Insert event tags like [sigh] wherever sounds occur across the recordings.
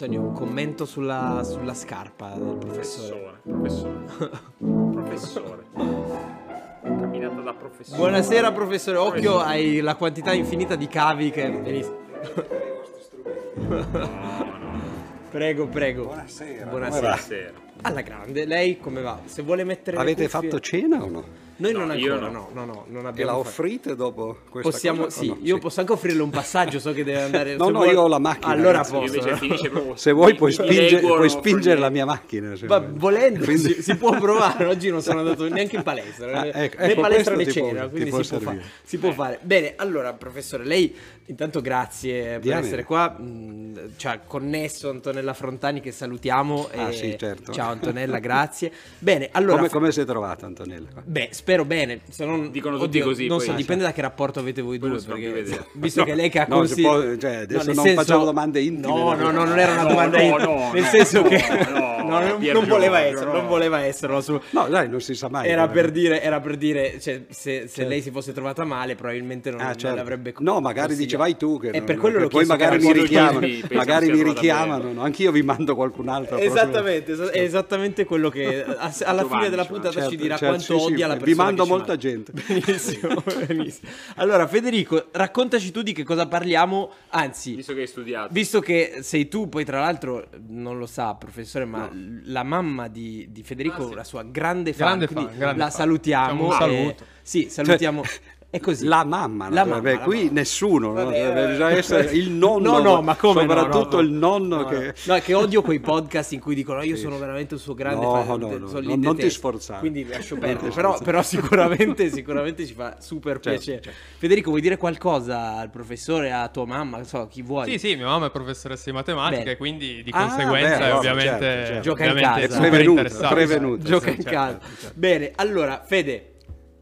Antonio, un commento sulla, sulla scarpa del professore. Professore, professore. [laughs] professore. Camminata da professore. Buonasera professore, occhio hai la quantità infinita di cavi che... Benissimo. [laughs] No, no. Prego, prego. Buonasera. Buonasera. Buonasera. Alla grande, lei come va? Se vuole mettere Avete cuffie- fatto cena o no? Noi No, non ancora, no. no, no, no, non E abbiamo la fatto- offrite dopo questa Possiamo, cosa sì, no? io posso anche offrirle un passaggio, so che deve andare... [laughs] No, no, vuole- io ho la macchina, Allora ragazzi. posso. Invece no? finisce proprio. Se vuoi puoi, spinge- puoi spingere la mia macchina. Ma vuoi. volendo Quindi- si, si può provare. [laughs] Oggi non sono andato neanche in palestra, Ah, né, ecco, né ecco, palestra né può- cena, ti quindi può si, può si può fare. Bene, allora, professore, lei intanto grazie per Diamine. essere qua. Ci ha connesso Antonella Frontani, che salutiamo. Ah, e- sì, certo. Ciao Antonella, grazie. Bene, allora. come, come sei trovata Antonella? Beh, spero bene. Se non, Dicono tutti così, Non poi. so, Ah, dipende da che rapporto avete voi due. Perché, visto che lei che ha No, si consigli- può- cioè, adesso nel non facciamo domande intime, No, no? no, no, non era una No, domanda no, no, nel no, senso no, che no, no, non, Pier non voleva no. non voleva esserlo. su- No, dai, non si sa mai. Era eh. per dire, era per dire cioè, se, se Certo. lei si fosse trovata male, probabilmente non, Ah, non certo. l'avrebbe No, magari dice vai tu che E non- per quello che l'ho poi magari mi richiamano, magari mi richiamano, anch'io vi mando qualcun altro. Esattamente, es- è esattamente quello che alla Giovanni, fine della puntata Certo, ci dirà certo, quanto sì, sì, odia la vi persona. mando che ci molta gente. Benissimo, [laughs] benissimo. Allora, Federico, raccontaci tu di che cosa parliamo, anzi, Visto che hai studiato. Visto che sei tu, poi tra l'altro non lo sa, professore, ma la mamma di, di Federico, Ah, sì. la sua grande fan, Grande fan, grande la fan. salutiamo. Facciamo un e- saluto. sì, salutiamo. È così. La mamma, La mamma, la qui mamma. nessuno, no? Vabbè, Deve- vabbè. bisogna essere il [laughs] nonno, No, no, ma come no, soprattutto no, no. il nonno No, che... no, è che odio quei [laughs] podcast in cui dicono io sono veramente un suo grande No, fan. no, no, non- non ti sforzare. Quindi lascio perdere. Però, però sicuramente, sicuramente ci fa super Certo, piacere. certo. Federico, vuoi dire qualcosa al professore, a tua mamma? Non so, chi vuoi? Sì, sì, mia mamma è professoressa di matematica Bene. e quindi di Ah, conseguenza beh, è no, ovviamente, certo, certo. Gioca in ovviamente casa. super Prevenuto. Gioca Sì, in certo, casa. certo. Bene, allora, Fede,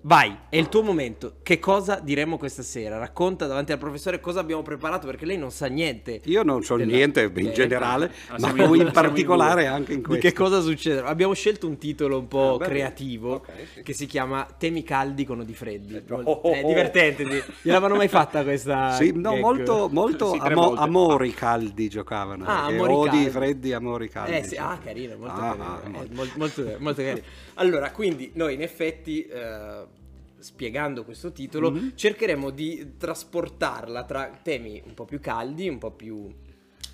vai, è il tuo momento. Che cosa diremo questa sera? Racconta davanti al professore cosa abbiamo preparato perché lei non sa niente. Io non so della- niente in Eh, generale, Ah, ma in- in [laughs] in particolare due. anche in Di questo. che cosa succede? Abbiamo scelto un titolo un po' Ah, beh, creativo ok, sì. che si chiama Temi caldi con odi freddi. oh, Mol- oh, È oh. divertente. di- Gliel'avano mai fatta questa? Sì, no, gag? molto, molto [laughs] Sì, amo- amori caldi giocavano. Ah, amori odi caldi. freddi, amori caldi. Eh sì, ah, carino, molto Ah, carino. ah, eh, molto. mol- molto, molto carino. Allora, quindi noi in effetti, eh, spiegando questo titolo, Mhm. cercheremo di trasportarla tra temi un po' più caldi, un po' più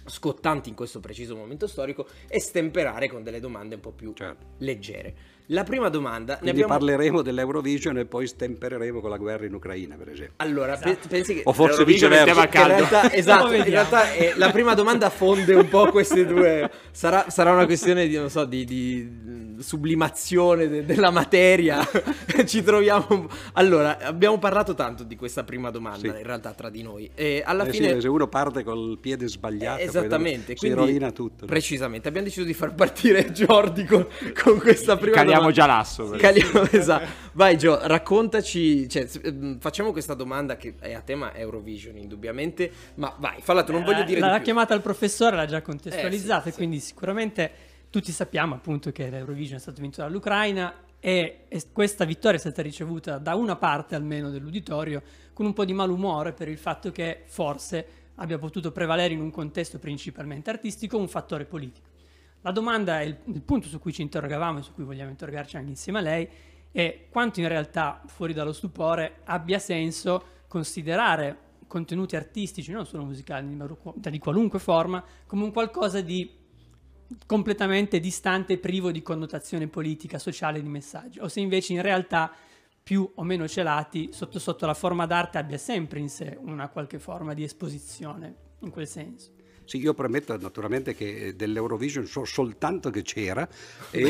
scottanti in questo preciso momento storico e stemperare con delle domande un po' più Certo. leggere. La prima domanda ne Quindi abbiamo... parleremo dell'Eurovision e poi stempereremo con la guerra in Ucraina, per esempio. Allora, pe- pensi che... O forse L'Eurovision viceversa. in caldo. realtà, [laughs] esatto, in realtà eh, la prima domanda fonde un po' queste due. Sarà, sarà una questione di, non so, di, di sublimazione de- della materia. [laughs] Ci troviamo. un- Allora, abbiamo parlato tanto di questa prima domanda, Sì. in realtà, tra di noi. E alla Eh sì, fine. se uno parte col piede sbagliato, Eh, poi Esattamente, si quindi rovina tutto. no? Precisamente, abbiamo deciso di far partire Jordi con, con questa prima Caliamo domanda. Già l'asso. Caliamo, [laughs] esatto. Vai Gio, raccontaci, cioè, ehm, facciamo questa domanda che è a tema Eurovision indubbiamente, ma vai, falla tu, non voglio Eh, dire la, di la più. chiamata al professore l'ha già contestualizzata, Eh, sì, sì. quindi sicuramente tutti sappiamo appunto che l'Eurovision è stato vinto dall'Ucraina e, e questa vittoria è stata ricevuta da una parte almeno dell'uditorio con un po' di malumore per il fatto che forse abbia potuto prevalere in un contesto principalmente artistico un fattore politico. La domanda il, il punto su cui ci interrogavamo e su cui vogliamo interrogarci anche insieme a lei è quanto in realtà, fuori dallo stupore, abbia senso considerare contenuti artistici, non solo musicali, di, loro- di qualunque forma, come un qualcosa di completamente distante, privo di connotazione politica, sociale, di messaggio, o se invece in realtà più o meno celati, sotto sotto la forma d'arte abbia sempre in sé una qualche forma di esposizione in quel senso. Sì, io premetto naturalmente che eh, dell'Eurovision so soltanto che c'era e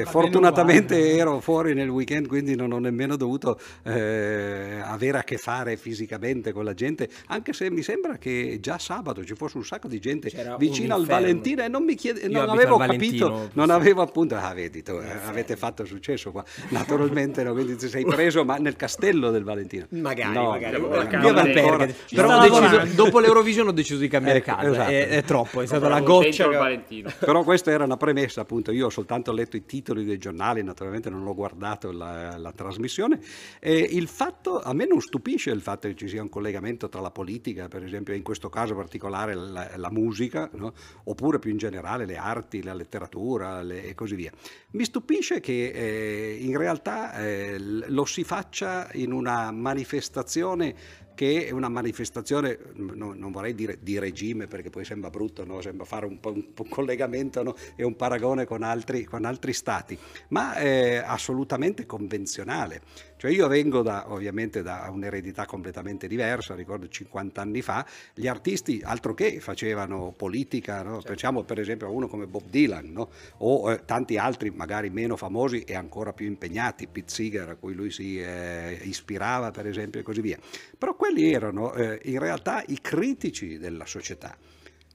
eh, fortunatamente ero fuori nel weekend, quindi non ho nemmeno dovuto eh, avere a che fare fisicamente con la gente, anche se mi sembra che già sabato ci fosse un sacco di gente vicino al inferno. Valentina e non mi chiede, non avevo capito, Valentino, non avevo appunto, ah vedi tu, eh, avete fatto successo qua, naturalmente no, quindi ti sei preso ma nel castello del Valentino. Magari, No, magari. no, no, Via Valperga. Però deciso- dopo l'Eurovision ho deciso di cambiare Ecco, casa. esatto, e è, troppo, è stata la goccia. Valentino. [laughs] Però questa era una premessa, appunto, io ho soltanto letto i titoli dei giornali, naturalmente non ho guardato la, la trasmissione. E il fatto, a me non stupisce il fatto che ci sia un collegamento tra la politica, per esempio, in questo caso particolare la, la musica, no? oppure più in generale le arti, la letteratura le- e così via. Mi stupisce che eh, in realtà eh, lo si faccia in una manifestazione che è una manifestazione, no- non vorrei dire di regime perché poi sembra brutto, no? sembra fare un, po' un un collegamento no? e un paragone con altri, con altri stati, ma è assolutamente convenzionale. Cioè io vengo da, ovviamente da un'eredità completamente diversa, ricordo 50 anni fa, gli artisti altro che facevano politica, no? pensiamo per esempio a uno come Bob Dylan no? o eh, tanti altri magari meno famosi e ancora più impegnati, Pete Seeger a cui lui si eh, ispirava per esempio e così via. Però quelli erano eh, in realtà i critici della società.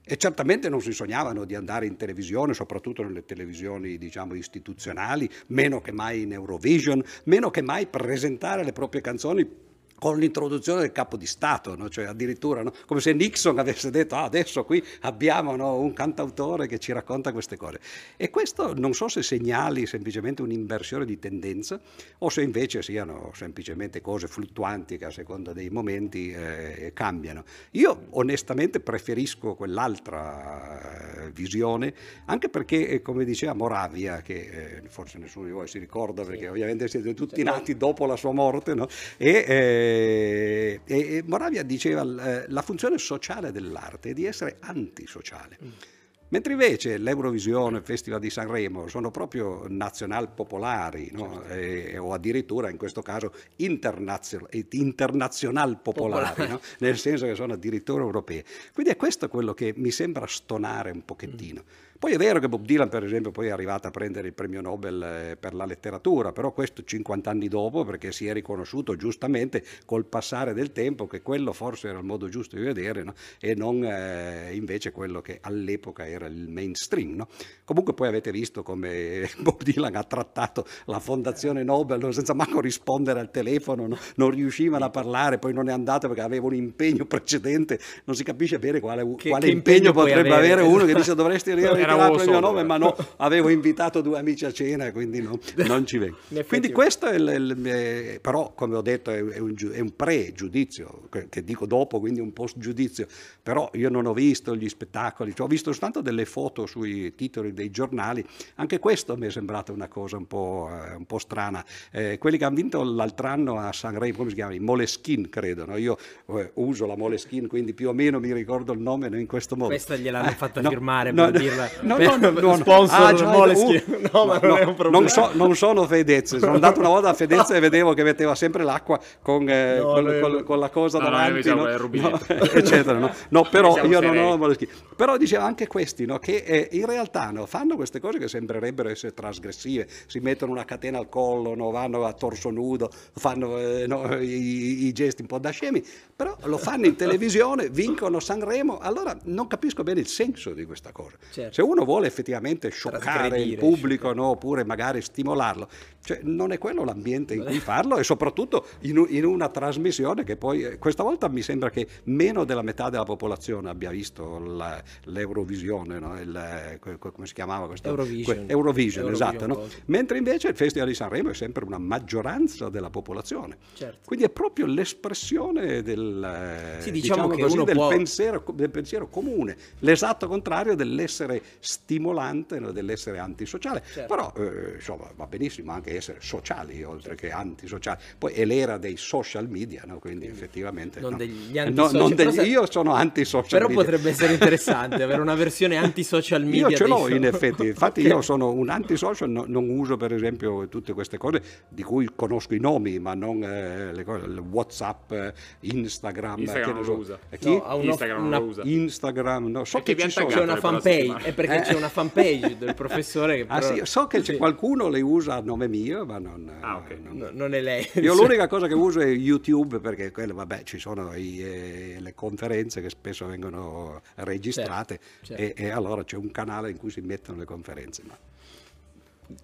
E certamente non si sognavano di andare in televisione, soprattutto nelle televisioni diciamo istituzionali, meno che mai in Eurovision, meno che mai presentare le proprie canzoni con l'introduzione del capo di Stato, no? cioè addirittura no? come se Nixon avesse detto "Ah, adesso qui abbiamo no, un cantautore che ci racconta queste cose. E questo non so se segnali semplicemente un'inversione di tendenza o se invece siano semplicemente cose fluttuanti che a seconda dei momenti eh, cambiano. Io onestamente preferisco quell'altra eh, visione, anche perché eh, come diceva Moravia, che eh, forse nessuno di voi si ricorda perché ovviamente siete tutti nati dopo la sua morte, no? e, eh, e- e Moravia diceva eh, la funzione sociale dell'arte è di essere antisociale. Mentre invece l'Eurovisione, il Festival di Sanremo sono proprio nazional popolari, no? Eh, o addirittura in questo caso internazio- internazional popolari, no? nel senso che sono addirittura europee. Quindi è questo quello che mi sembra stonare un pochettino. Poi è vero che Bob Dylan, per esempio, poi è arrivato a prendere il premio Nobel eh, per la letteratura, però questo 50 anni dopo, perché si è riconosciuto giustamente col passare del tempo che quello forse era il modo giusto di vedere no? e non eh, invece quello che all'epoca era il mainstream. no? Comunque poi avete visto come [laughs] Bob Dylan ha trattato la fondazione Nobel no? senza manco rispondere al telefono, no? non riuscivano a parlare, poi non è andato perché aveva un impegno precedente, non si capisce bene quale, Che- quale che impegno, impegno potrebbe avere. avere uno che dice dovresti [laughs] Era ritirare il mio nome, ma no, [laughs] avevo invitato due amici a cena, quindi no, non ci vengo. Quindi questo è il, il- eh, però come ho detto è, è un, è un pre-giudizio, che, che dico dopo, quindi un post-giudizio, però io non ho visto gli spettacoli, cioè, ho visto soltanto delle foto sui titoli dei giornali, anche questo mi è sembrata una cosa un po', eh, un po' strana. Eh, quelli che hanno vinto l'altro anno a Sanremo, come si chiamano? I Moleskin, credo, no? io eh, uso la Moleskin, quindi più o meno mi ricordo il nome no, in questo modo. Questa gliel'hanno Eh, fatta firmare no, per no, dirla. No, per- no, no, no. sponsor Ah, Moleskine. uh, [laughs] No, ma non è un problema. non so- non sono Fedez, sono andato una volta a Fedez e vedevo che metteva sempre l'acqua con, eh, No, con- con- con la cosa No, no, davanti, no? rubinetto. No, [laughs] eccetera. No, No, [laughs] però io non ho Moleskine. Però diceva anche questi no, che eh, in realtà no, fanno queste cose che sembrerebbero essere trasgressive, si mettono una catena al collo, no, vanno a torso nudo, fanno eh, no, i, i gesti un po' da scemi, però lo fanno in televisione, vincono Sanremo, allora non capisco bene il senso di questa cosa. Certo. Se uno vuole effettivamente scioccare il pubblico, no, oppure magari stimolarlo, cioè, non è quello l'ambiente in cui [laughs] farlo e soprattutto in, in una trasmissione che poi eh, questa volta mi sembra che meno della metà della popolazione abbia visto la- l'Eurovisione, no? Il, eh, come si chiamava questo? Eurovision. que- Eurovision, Eurovision esatto. no? Mentre invece il Festival di Sanremo è sempre una maggioranza della popolazione. Certo. Quindi è proprio l'espressione del, eh, Sì, diciamo che così, uno del può- pensiero, del pensiero comune, l'esatto contrario dell'essere stimolante, no? dell'essere antisociale. Certo. Però eh, insomma, va benissimo anche essere sociali oltre che antisociali. Poi è l'era dei social media, no? quindi effettivamente... non no. degli Eh, antisocial- no, degli- se- io sono antisocial Però media. potrebbe essere interessante avere una versione anti-social media. Io ce l'ho in effetti, infatti Ok. io sono un antisocial, no- non uso per esempio tutte queste cose di cui conosco i nomi, ma non eh, le cose, il Whatsapp, eh, Instagram. Instagram non so. lo usa. Eh, chi? No, uno- Instagram una- non lo usa. Instagram, no, so Perché che. C'è una fanpage, perché Eh. c'è una fanpage del professore che Ah però- sì, so che c'è sì, qualcuno le usa a nome mio, ma non... Ah, ok. non- no, non è lei. Io [laughs] l'unica cosa che uso è YouTube perché quello, vabbè, ci sono i, eh, le conferenze che spesso vengono registrate Certo, certo. E, e allora c'è un canale in cui si mettono le conferenze. ma-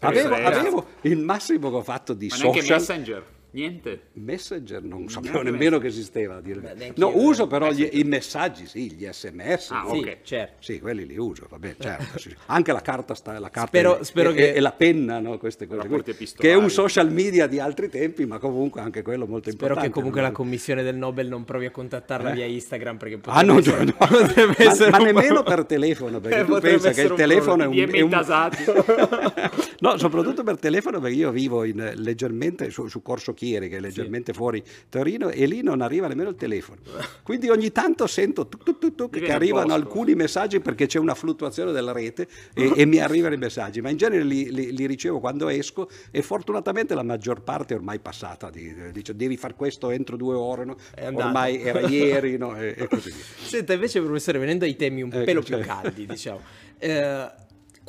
Avevo, avevo il massimo che ho fatto di Ma social. Messenger. Niente. Messenger non sapevo nemmeno che esisteva. a dire- Beh, no, uso eh. però gli- i messaggi, sì, gli sms. Ah? Sì, ok. certo. Sì, quelli li uso, vabbè, certo. sì. Anche la carta, sta, la carta Spero- e, spero e- che- e la penna, no? queste cose qui, che è un social media di altri tempi, ma comunque anche quello molto Spero importante. che comunque no? la commissione del Nobel non provi a contattarla via Instagram perché potrebbe Ah, no, essere, no, [laughs] potrebbe Ma, essere ma nemmeno per telefono, perché Eh, tu pensa che il telefono è un... problema. è un-. [laughs] no, soprattutto per telefono perché io vivo in, leggermente su, su Corso Chieri, che è leggermente fuori Torino, e lì non arriva nemmeno il telefono. Quindi ogni tanto sento tuc, tuc, tuc, tuc, che arrivano alcuni messaggi perché c'è una fluttuazione della rete e, e mi arrivano i messaggi, ma in genere li, li- li ricevo quando esco e fortunatamente la maggior parte è ormai passata, di, dice devi fare questo entro due ore, no? Ormai era ieri no? e, e così via. Senta, invece, professore, venendo ai temi un Ecco, pelo più cioè. caldi, diciamo, eh,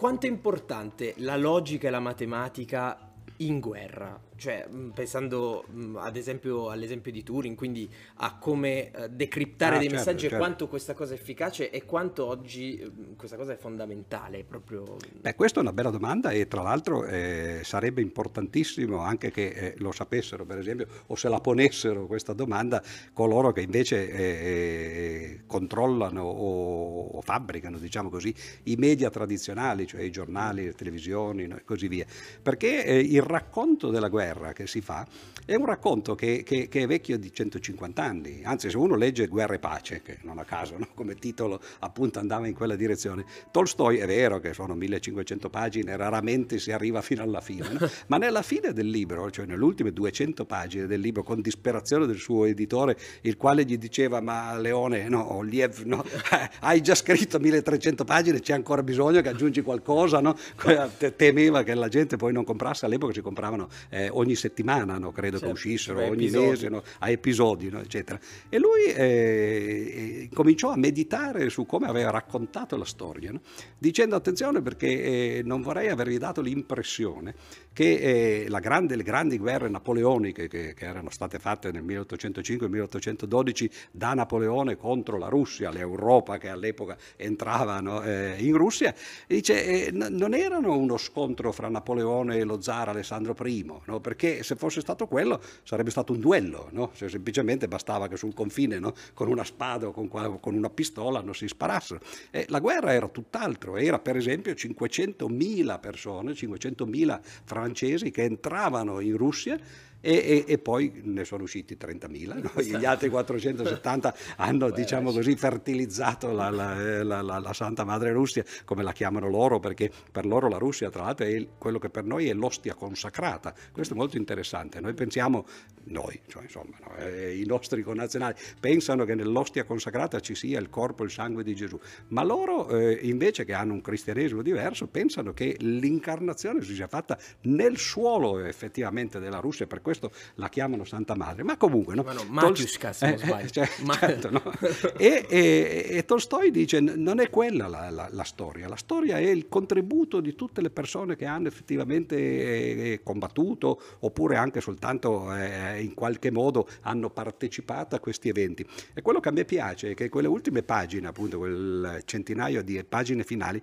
quanto è importante la logica e la matematica in guerra? Cioè, mh, pensando mh, ad esempio all'esempio di Turing, quindi a come eh, decriptare Ah, dei certo, messaggi e certo. quanto questa cosa è efficace e quanto oggi mh, questa cosa è fondamentale, proprio... Beh, questa è una bella domanda e tra l'altro eh, sarebbe importantissimo anche che eh, lo sapessero, per esempio, o se la ponessero questa domanda coloro che invece eh, eh, controllano o, o fabbricano, diciamo così, i media tradizionali, cioè i giornali, le televisioni no, e così via. Perché eh, il racconto della guerra che si fa è un racconto che, che- che è vecchio di 150 anni, anzi se uno legge Guerra e Pace, che non a caso no, come titolo appunto andava in quella direzione, Tolstoi è vero che sono 1500 pagine, raramente si arriva fino alla fine, no? [laughs] ma nella fine del libro, cioè nelle ultime 200 pagine del libro, con disperazione del suo editore, il quale gli diceva ma Leone, no, Liev, no, [laughs] [laughs] hai già scritto 1300 pagine, c'è ancora bisogno che aggiungi qualcosa, no? Te- temeva che la gente poi non comprasse, all'epoca si compravano eh, ogni settimana, no? credo che Certo, uscissero, a ogni episodi. mese, no? a episodi, no? eccetera. E lui eh, cominciò a meditare su come aveva raccontato la storia, dicendo attenzione perché eh, non vorrei avervi dato l'impressione che eh, la grande- le grandi guerre napoleoniche che, che erano state fatte nel 1805-1812 da Napoleone contro la Russia, l'Europa che all'epoca entrava no, eh, in Russia, dice eh, n- non erano uno scontro fra Napoleone e lo zar Alessandro I, no? Perché se fosse stato quello sarebbe stato un duello, no? Se semplicemente bastava che sul confine no, con una spada o con, con una pistola non si sparassero. Eh, la guerra era tutt'altro, era per esempio 500.000 persone, 500.000 francesi che entravano in Russia e, e- e poi ne sono usciti 30.000, no? gli altri 470 [laughs] hanno diciamo così fertilizzato la, eh, la- la- la Santa Madre Russia come la chiamano loro perché per loro la Russia tra l'altro è il- quello che per noi è l'ostia consacrata, questo è molto interessante, noi pensiamo, noi cioè, insomma no, eh, i nostri connazionali pensano che nell'ostia consacrata ci sia il corpo e il sangue di Gesù, ma loro eh, invece che hanno un cristianesimo diverso pensano che l'incarnazione si sia fatta nel suolo effettivamente della Russia, per questo la chiamano Santa Madre, ma comunque no? Chiamano Matiuska, se non sbaglio. cioè, [laughs] Ma- certo, no? e, e- e Tolstoi dice non è quella la, la- la storia, la storia è il contributo di tutte le persone che hanno effettivamente eh, combattuto oppure anche soltanto eh, in qualche modo hanno partecipato a questi eventi. E quello che a me piace è che quelle ultime pagine, appunto quel centinaio di pagine finali,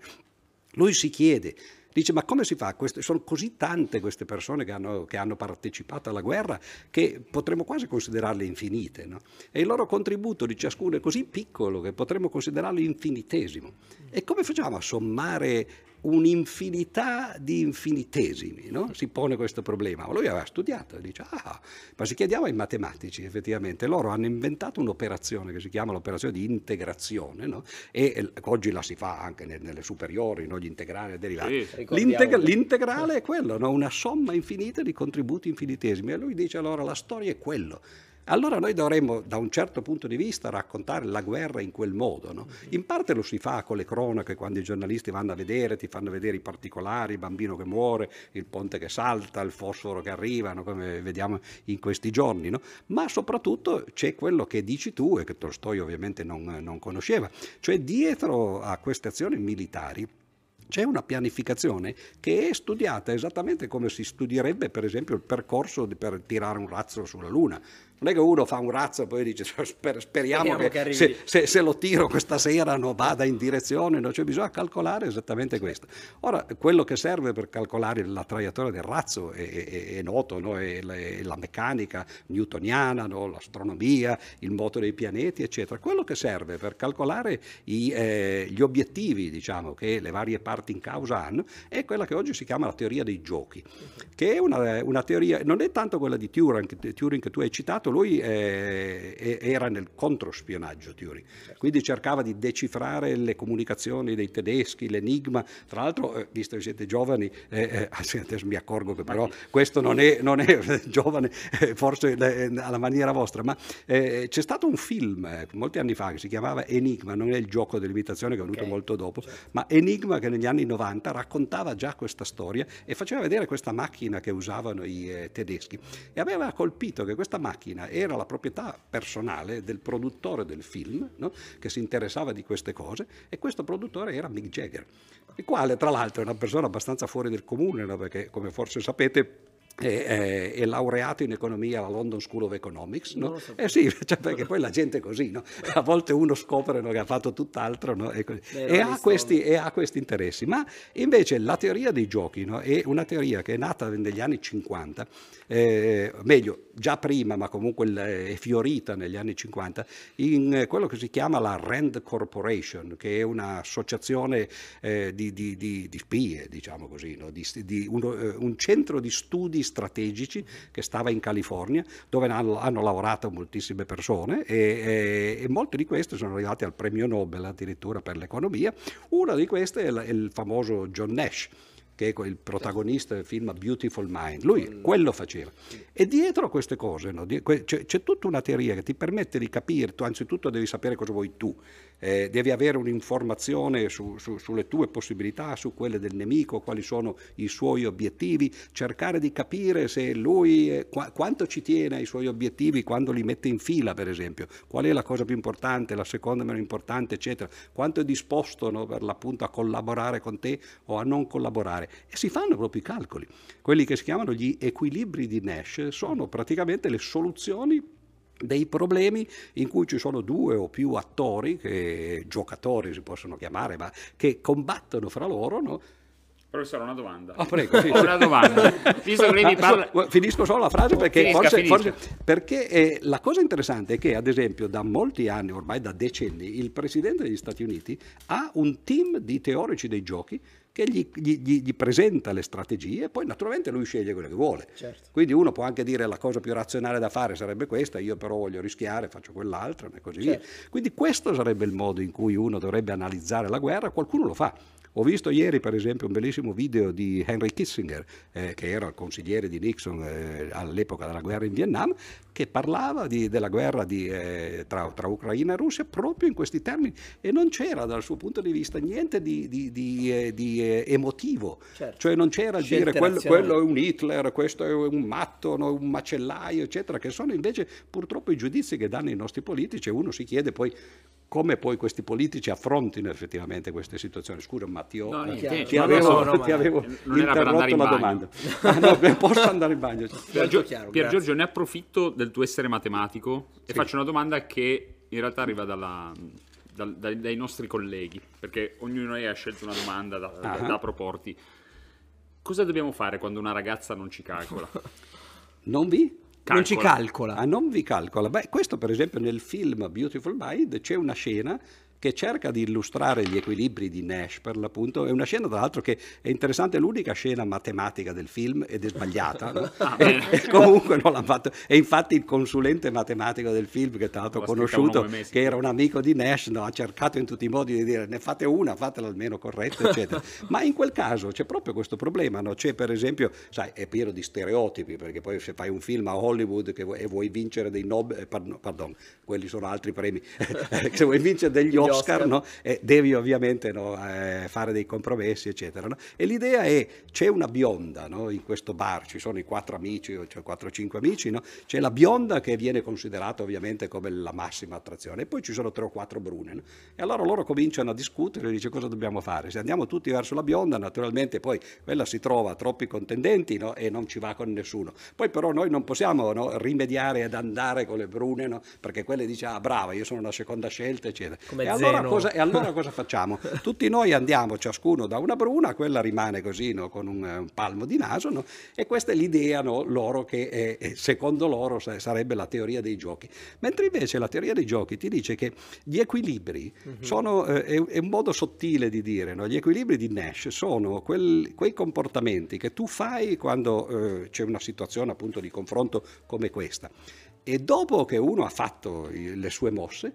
lui si chiede, dice ma come si fa? Queste- sono così tante queste persone che hanno, che hanno partecipato alla guerra che potremmo quasi considerarle infinite. no? E il loro contributo di ciascuno è così piccolo che potremmo considerarlo infinitesimo. E come facciamo a sommare un'infinità di infinitesimi? no? Si pone questo problema. Ma lui aveva studiato, dice, ah, ma se chiediamo ai matematici, effettivamente, loro hanno inventato un'operazione che si chiama l'operazione di integrazione, no? e oggi la si fa anche ne- nelle superiori, no? gli integrali e derivati. Sì. L'integra- l'integrale è quello, no? una somma infinita di contributi infinitesimi. E lui dice allora la storia è quello. Allora noi dovremmo, da un certo punto di vista, raccontare la guerra in quel modo. no? In parte lo si fa con le cronache, quando i giornalisti vanno a vedere, ti fanno vedere i particolari, il bambino che muore, il ponte che salta, il fosforo che arriva, no? come vediamo in questi giorni. no? Ma soprattutto c'è quello che dici tu e che Tolstoi ovviamente non, non conosceva, cioè dietro a queste azioni militari c'è una pianificazione che è studiata esattamente come si studierebbe per esempio il percorso per tirare un razzo sulla Luna. Non è che uno fa un razzo e poi dice "Sper- speriamo, Speriamo che, che arrivi." se, se- se lo tiro questa sera non vada in direzione, no? cioè bisogna calcolare esattamente questo. Ora, quello che serve per calcolare la traiettoria del razzo è, è- è noto, no? è, la, è la meccanica newtoniana, no? l'astronomia, il moto dei pianeti, eccetera. Quello che serve per calcolare i, eh, gli obiettivi, diciamo, che le varie parti in causa hanno, è quella che oggi si chiama la teoria dei giochi, che è una, una teoria, non è tanto quella di Turing, Turing che tu hai citato, lui eh, era nel controspionaggio Turing, quindi cercava di decifrare le comunicazioni dei tedeschi, l'enigma, tra l'altro, eh, visto che siete giovani, eh, eh, [laughs] adesso mi accorgo che però questo non è, non è [laughs] giovane, forse alla maniera vostra, ma c'è stato un film molti anni fa che si chiamava Enigma, non è il gioco dell'imitazione che è venuto Ok, molto dopo, ma Enigma che negli anni 90 raccontava già questa storia e faceva vedere questa macchina che usavano i tedeschi. E aveva colpito che questa macchina era la proprietà personale del produttore del film, no? che si interessava di queste cose e questo produttore era Mick Jagger, il quale tra l'altro è una persona abbastanza fuori del comune, no? perché come forse sapete è, è- è laureato in economia alla London School of Economics, no? Eh sì, [laughs] cioè, perché poi la gente è così, no? A volte uno scopre no, che ha fatto tutt'altro no? e. Beh, E ha questi, e ha questi interessi. Ma invece la teoria dei giochi no, è una teoria che è nata negli anni 50, eh, meglio, già prima, ma comunque il- è fiorita negli anni 50, in eh, quello che si chiama la Rand Corporation, che è un'associazione eh, di, di- di- di spie, diciamo così, no? di, di uno- eh, un centro di studi strategici che stava in California, dove hanno, hanno lavorato moltissime persone e, e- e molte di queste sono arrivate al premio Nobel addirittura per l'economia. Una di queste è, la- è il famoso John Nash che è il protagonista del film Beautiful Mind, lui quello faceva. E dietro a queste cose no, c'è, c'è tutta una teoria che ti permette di capire, tu anzitutto devi sapere cosa vuoi tu, eh, devi avere un'informazione su- su- sulle tue possibilità, su quelle del nemico, quali sono i suoi obiettivi, cercare di capire se lui, eh, qua- quanto ci tiene ai suoi obiettivi quando li mette in fila, per esempio, qual è la cosa più importante, la seconda meno importante, eccetera, quanto è disposto no, per l'appunto a collaborare con te o a non collaborare. E si fanno proprio i calcoli. Quelli che si chiamano gli equilibri di Nash sono praticamente le soluzioni dei problemi in cui ci sono due o più attori, che, giocatori si possono chiamare, ma che combattono fra loro, no? Professore, una domanda. Ah, prego, sì, sì. una domanda. Ah, parla... scusa, finisco solo la frase perché, Finisca, forse, finisca. forse- perché eh, la cosa interessante è che ad esempio da molti anni, ormai da decenni, il Presidente degli Stati Uniti ha un team di teorici dei giochi che gli, gli- gli- gli presenta le strategie e poi naturalmente lui sceglie quello che vuole. Certo. Quindi uno può anche dire la cosa più razionale da fare sarebbe questa, io però voglio rischiare, faccio quell'altra e così via. Certo. Quindi questo sarebbe il modo in cui uno dovrebbe analizzare la guerra, qualcuno lo fa. Ho visto ieri per esempio un bellissimo video di Henry Kissinger, eh, che era il consigliere di Nixon eh, all'epoca della guerra in Vietnam, che parlava di- della guerra di, eh, tra, tra Ucraina e Russia proprio in questi termini. E non c'era dal suo punto di vista niente di, di- eh, eh, emotivo, Certo. cioè non c'era il dire quello, quello è un Hitler, questo è un matto, no, un macellaio, eccetera, che sono invece purtroppo i giudizi che danno i nostri politici e uno si chiede poi come poi questi politici affrontino effettivamente queste situazioni. Scusa Matteo, No, eh, niente, ti avevo, no, no, ti avevo non era per andare interrotto in la domanda. Ah, no, posso andare in bagno? [laughs] Pier, Gio- chiaro, Pier. Giorgio, ne approfitto del tuo essere matematico e Sì. faccio una domanda che in realtà arriva dalla- dal- dai, dai nostri colleghi, perché ognuno di noi ha scelto una domanda da, da- Ah. da proporti. Cosa dobbiamo fare quando una ragazza non ci calcola? Non vi? Non ci Calcola. Ah, non vi calcola. Beh, questo per esempio nel film Beautiful Mind c'è una scena che cerca di illustrare gli equilibri di Nash per l'appunto. È una scena tra l'altro che è interessante, è l'unica scena matematica del film ed è sbagliata. no? [laughs] Ah, e, e [laughs] comunque non l'ha fatto. E infatti il consulente matematico del film, che tra l'altro ho conosciuto, che era un amico di Nash, no, ha cercato in tutti i modi di dire ne fate una, fatela almeno corretta, eccetera. [laughs] Ma in quel caso c'è proprio questo problema, no? c'è per esempio, sai, è pieno di stereotipi, perché poi se fai un film a Hollywood e vuoi vincere dei Nobel, eh, pardon, pardon, quelli sono altri premi, se vuoi vincere degli Degli Oscar, no? e devi ovviamente no, eh, fare dei compromessi, eccetera. no? E l'idea è, c'è una bionda no, in questo bar, ci sono i quattro amici, o cioè quattro o cinque amici, no? c'è la bionda che viene considerata ovviamente come la massima attrazione, e poi ci sono tre o quattro brune. no? E allora loro cominciano a discutere, dice cosa dobbiamo fare. Se andiamo tutti verso la bionda, naturalmente poi quella si trova troppi contendenti no? e non ci va con nessuno. Poi però noi non possiamo no, rimediare ed andare con le brune, no? perché quelle dice, ah brava, io sono una seconda scelta, eccetera. Come E allora, cosa, e allora [laughs] cosa facciamo? Tutti noi andiamo ciascuno da una bruna, quella rimane così no, con un, un palmo di naso no? e questa è l'idea no, loro che eh, eh, secondo loro sa- sarebbe la teoria dei giochi. Mentre invece la teoria dei giochi ti dice che gli equilibri sono, eh, è, un modo sottile di dire, no? gli equilibri di Nash sono quel- quei comportamenti che tu fai quando eh, c'è una situazione appunto di confronto come questa. E dopo che uno ha fatto le sue mosse,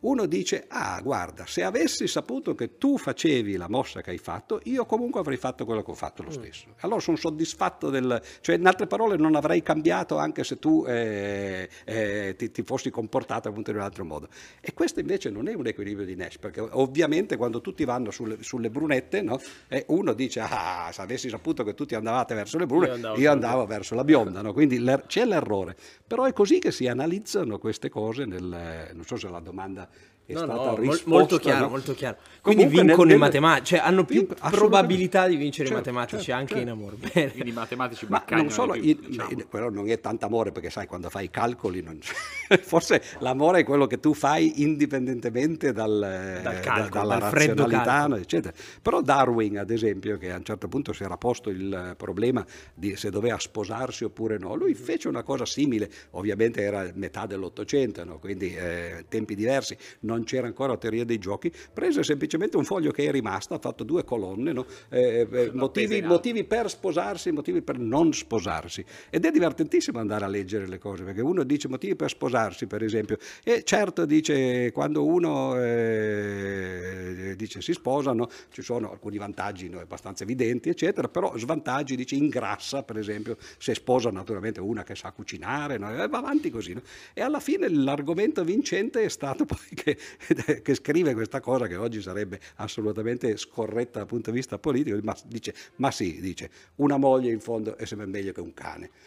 uno dice, ah guarda, se avessi saputo che tu facevi la mossa che hai fatto, io comunque avrei fatto quello che ho fatto lo stesso. Allora sono soddisfatto del... cioè in altre parole non avrei cambiato anche se tu eh, eh, ti, ti fossi comportato appunto in un altro modo. E questo invece non è un equilibrio di Nash, perché ovviamente quando tutti vanno sulle, sulle brunette, no? Eh, uno dice, ah, se avessi saputo che tutti andavate verso le brune, Io andavo io andavo verso la bionda, no? quindi l'er- c'è l'errore. Però è così che si analizzano queste cose, nel, non so se la domanda è No, stata no, risposta. molto chiaro, no? molto chiaro. Quindi Comunque vincono nel- i matematici, cioè hanno più probabilità di vincere Certo, i matematici certo, anche certo. in amore. Bene. Quindi i matematici Ma non solo, più, il- diciamo. il- quello non è tanto amore perché sai quando fai i calcoli, non- [laughs] forse l'amore è quello che tu fai indipendentemente dal, Dal eh, calcolo, dalla dal freddo razionalità, eccetera. Però Darwin, ad esempio, che a un certo punto si era posto il problema di se doveva sposarsi oppure no, lui fece una cosa simile, ovviamente era metà dell'Ottocento, no? quindi eh, tempi diversi, non c'era ancora la teoria dei giochi, prese semplicemente un foglio che è rimasto, ha fatto due colonne, no? Eh, eh, [laughs] motivi, motivi per sposarsi, motivi per non sposarsi. Ed è divertentissimo andare a leggere le cose, perché uno dice motivi per sposarsi, per esempio, e certo dice quando uno eh, dice si sposano, ci sono alcuni vantaggi no, abbastanza evidenti, eccetera, però svantaggi, dice ingrassa, per esempio, se sposa naturalmente una che sa cucinare, no, e va avanti così. no. E alla fine l'argomento vincente è stato [laughs] poi che, [laughs] che scrive questa cosa che oggi sarebbe assolutamente scorretta dal punto di vista politico, ma dice, ma sì, dice, una moglie in fondo è sempre meglio che un cane. [laughs]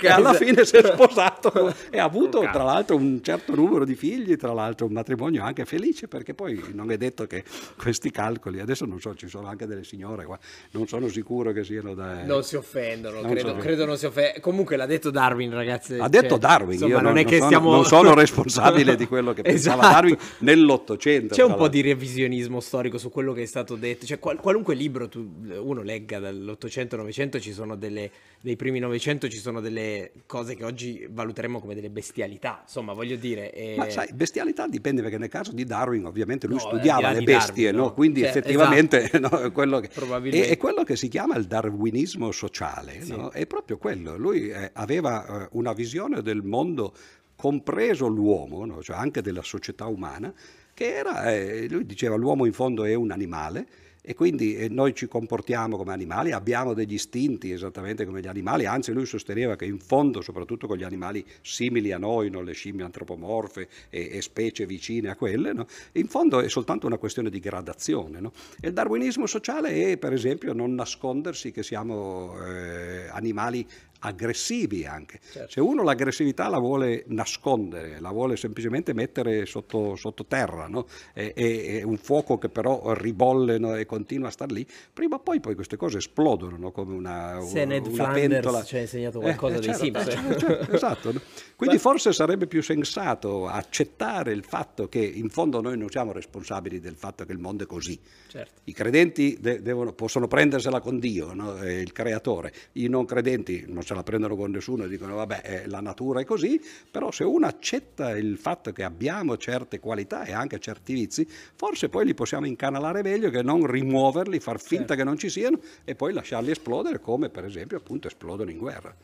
e alla fine si è sposato [laughs] e ha avuto tra l'altro un certo numero di figli, tra l'altro un matrimonio anche felice, perché poi non è detto che questi calcoli, adesso non so, ci sono anche delle signore qua, non sono sicuro che siano da... Non si offendono, Non credo, so. credo non si offendono. Comunque l'ha detto Darwin, ragazzi. Ha detto cioè, Darwin, insomma, io non, non è non che sono, stiamo... non sono responsabile di quello che pensava Esatto. Darwin nell'Ottocento. C'è un po' di revisionismo storico su quello che è stato detto, cioè qual- qualunque libro tu, uno legga dall'Ottocento al Novecento ci sono delle, dei primi Novecento ci sono delle cose che oggi valuteremo come delle bestialità, insomma voglio dire... eh, Ma sai, bestialità dipende perché nel caso di Darwin ovviamente lui No, studiava di là le bestie, Darwin, no? no. quindi Cioè, effettivamente [laughs] no, quello che, Probabilmente. è, è quello che si chiama il darwinismo sociale, Sì. no? è proprio quello. Lui eh, aveva eh, una visione del mondo, compreso l'uomo, no? cioè anche della società umana, che era, eh, lui diceva l'uomo in fondo è un animale e quindi eh, noi ci comportiamo come animali, abbiamo degli istinti esattamente come gli animali, anzi lui sosteneva che in fondo, soprattutto con gli animali simili a noi, no? le scimmie antropomorfe e, e specie vicine a quelle, no? in fondo è soltanto una questione di gradazione. no? E il darwinismo sociale è per esempio non nascondersi che siamo eh, animali aggressivi anche. Certo. Se uno l'aggressività la vuole nascondere, la vuole semplicemente mettere sotto, sottoterra, no? è, è- è un fuoco che però ribolle no? e continua a star lì, prima o poi, poi queste cose esplodono no? come una, Se Ned una Flanders pentola. ci ha insegnato qualcosa dei certo, Simpson. certo, certo, [laughs] esatto. Quindi forse sarebbe più sensato accettare il fatto che in fondo noi non siamo responsabili del fatto che il mondo è così. Certo. I credenti de- devono- possono prendersela con Dio? Eh, il creatore. I non credenti non se la prendono con nessuno e dicono vabbè eh, la natura è così, però se uno accetta il fatto che abbiamo certe qualità e anche certi vizi, forse poi li possiamo incanalare meglio che non rimuoverli, far finta Certo. che non ci siano e poi lasciarli esplodere come per esempio appunto esplodono in guerra.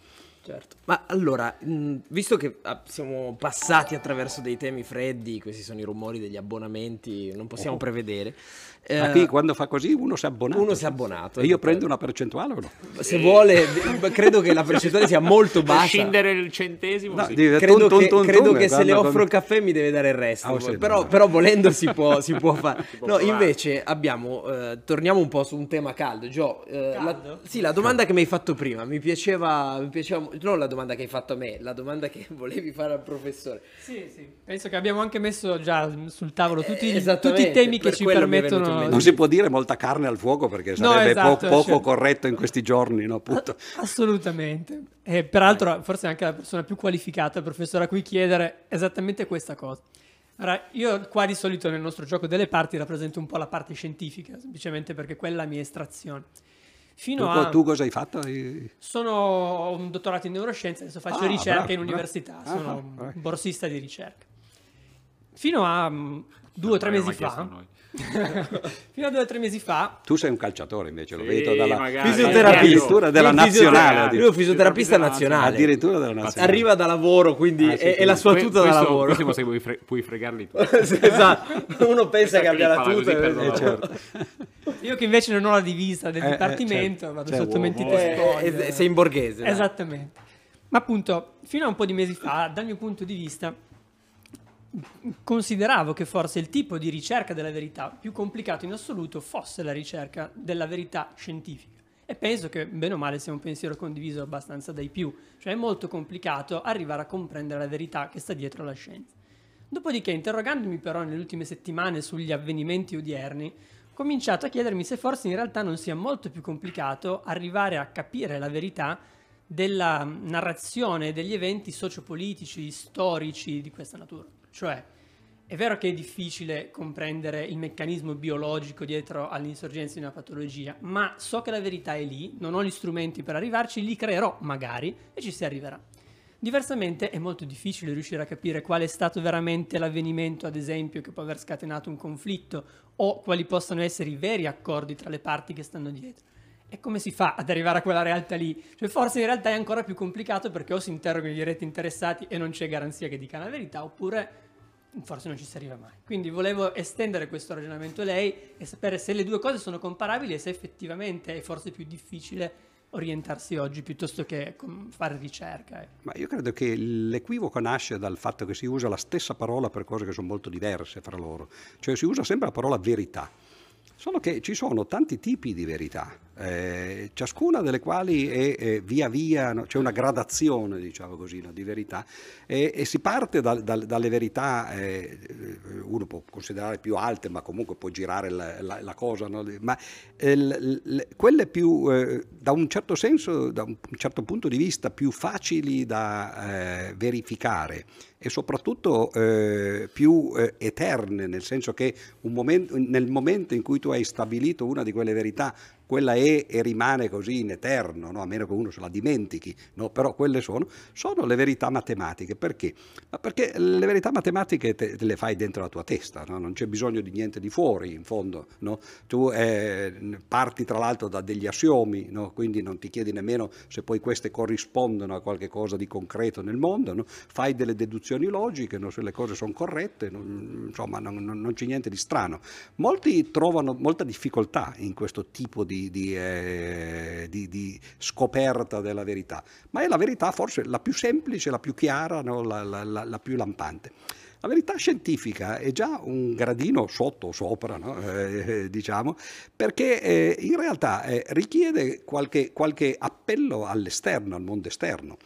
Certo. Ma allora, mh, visto che ah, siamo passati attraverso dei temi freddi, questi sono i rumori degli abbonamenti, non possiamo Oh. prevedere. Ma eh, qui quando fa così uno si è abbonato. Uno si è abbonato. E io prendo una percentuale o no? Se vuole, credo che la percentuale sia molto bassa. scindere il centesimo, No, sì. Credo, tun, che, tun, tun, credo che se le offro il caffè mi deve dare il resto. Ah, sì, però, no. però volendo si può, si può [laughs] fare. può no, provare. invece abbiamo. eh, torniamo un po' su un tema caldo. Gio, eh, la- Caldo? sì, la domanda che mi hai fatto prima mi piaceva, mi piaceva. Non la domanda che hai fatto a me, la domanda che [laughs] volevi fare al professore. Sì, sì. Penso che abbiamo anche messo già sul tavolo tutti, Eh, tutti i temi che per ci permettono. Non si può dire molta carne al fuoco perché No, sarebbe po- esatto, poco cioè- corretto in questi giorni, no? Appunto. Assolutamente. E peraltro, forse anche la persona più qualificata, il professore, a cui chiedere esattamente questa cosa. Ora, io qua di solito nel nostro gioco delle parti rappresento un po' la parte scientifica, semplicemente perché quella è la mia estrazione. Fino Tu, a... tu cosa hai fatto? Sono ho un dottorato in neuroscienze, adesso faccio Ah, ricerca bravo, in bravo. università, Ah, sono ah, un borsista di ricerca. Fino a mm, due o tre mesi fa, noi. [laughs] fino a due o tre mesi fa, Tu sei un calciatore invece, lo Sì, vedo dalla magari. Fisioterapista. addirittura della Lui nazionale. Lui è un fisioterapista nazionale. Addirittura della nazionale. Arriva da lavoro, quindi Ah, sì, è, sì. è la sua Que- tuta da lavoro. Questo che puoi, fre- puoi fregarli tu. [laughs] esatto. Uno pensa che abbia la tuta. e- la certo. io che invece non ho la divisa del Eh, eh, dipartimento, certo, vado certo. sotto mentite Eh, spoglie. eh, sei in borghese. Esattamente. Ma appunto, fino a un po' di mesi fa, dal mio punto di vista, consideravo che forse il tipo di ricerca della verità più complicato in assoluto fosse la ricerca della verità scientifica. E penso che, bene o male, sia un pensiero condiviso abbastanza dai più. Cioè è molto complicato arrivare a comprendere la verità che sta dietro la scienza. Dopodiché, interrogandomi però nelle ultime settimane sugli avvenimenti odierni, ho cominciato a chiedermi se forse in realtà non sia molto più complicato arrivare a capire la verità della narrazione degli eventi sociopolitici, storici di questa natura. Cioè, è vero che è difficile comprendere il meccanismo biologico dietro all'insorgenza di una patologia, ma so che la verità è lì, non ho gli strumenti per arrivarci, li creerò magari e ci si arriverà. Diversamente è molto difficile riuscire a capire qual è stato veramente l'avvenimento, ad esempio, che può aver scatenato un conflitto o quali possano essere i veri accordi tra le parti che stanno dietro. E come si fa ad arrivare a quella realtà lì? Cioè, forse in realtà è ancora più complicato perché o si interrogano i diretti interessati e non c'è garanzia che dicano la verità, oppure forse non ci si arriva mai. Quindi volevo estendere questo ragionamento a lei e sapere se le due cose sono comparabili e se effettivamente è forse più difficile orientarsi oggi piuttosto che com- fare ricerca. ecco. Ma io credo che l'equivoco nasce dal fatto che si usa la stessa parola per cose che sono molto diverse fra loro. Cioè si usa sempre la parola verità. Solo che ci sono tanti tipi di verità, eh, ciascuna delle quali è, è via via, no, c'è una gradazione, diciamo così, no, di verità, e, e si parte dal- dal- dalle verità, eh, uno può considerare più alte, ma comunque può girare la, la- la cosa, no? ma eh, l- quelle più, eh, da un certo senso, da un certo punto di vista, più facili da eh, verificare e soprattutto eh, più eh, eterne, nel senso che momento- nel momento in cui tu hai stabilito una di quelle verità, quella è e rimane così in eterno, no? a meno che uno se la dimentichi, no? però quelle sono, sono le verità matematiche. Perché? Ma perché le verità matematiche te, te le fai dentro la tua testa, no? non c'è bisogno di niente di fuori in fondo. Tu eh, parti tra l'altro da degli assiomi, quindi non ti chiedi nemmeno se poi queste corrispondono a qualche cosa di concreto nel mondo, fai delle deduzioni logiche, no? se le cose sono corrette, non- insomma non, non- c'è niente di strano. Molti trovano molta difficoltà in questo tipo di, di, eh, di- di scoperta della verità, ma è la verità forse la più semplice, la più chiara, no? la, la- la- la più lampante. La verità scientifica è già un gradino sotto o sopra, no? Eh, diciamo, perché eh, in realtà eh, richiede qualche, qualche appello all'esterno, al mondo esterno.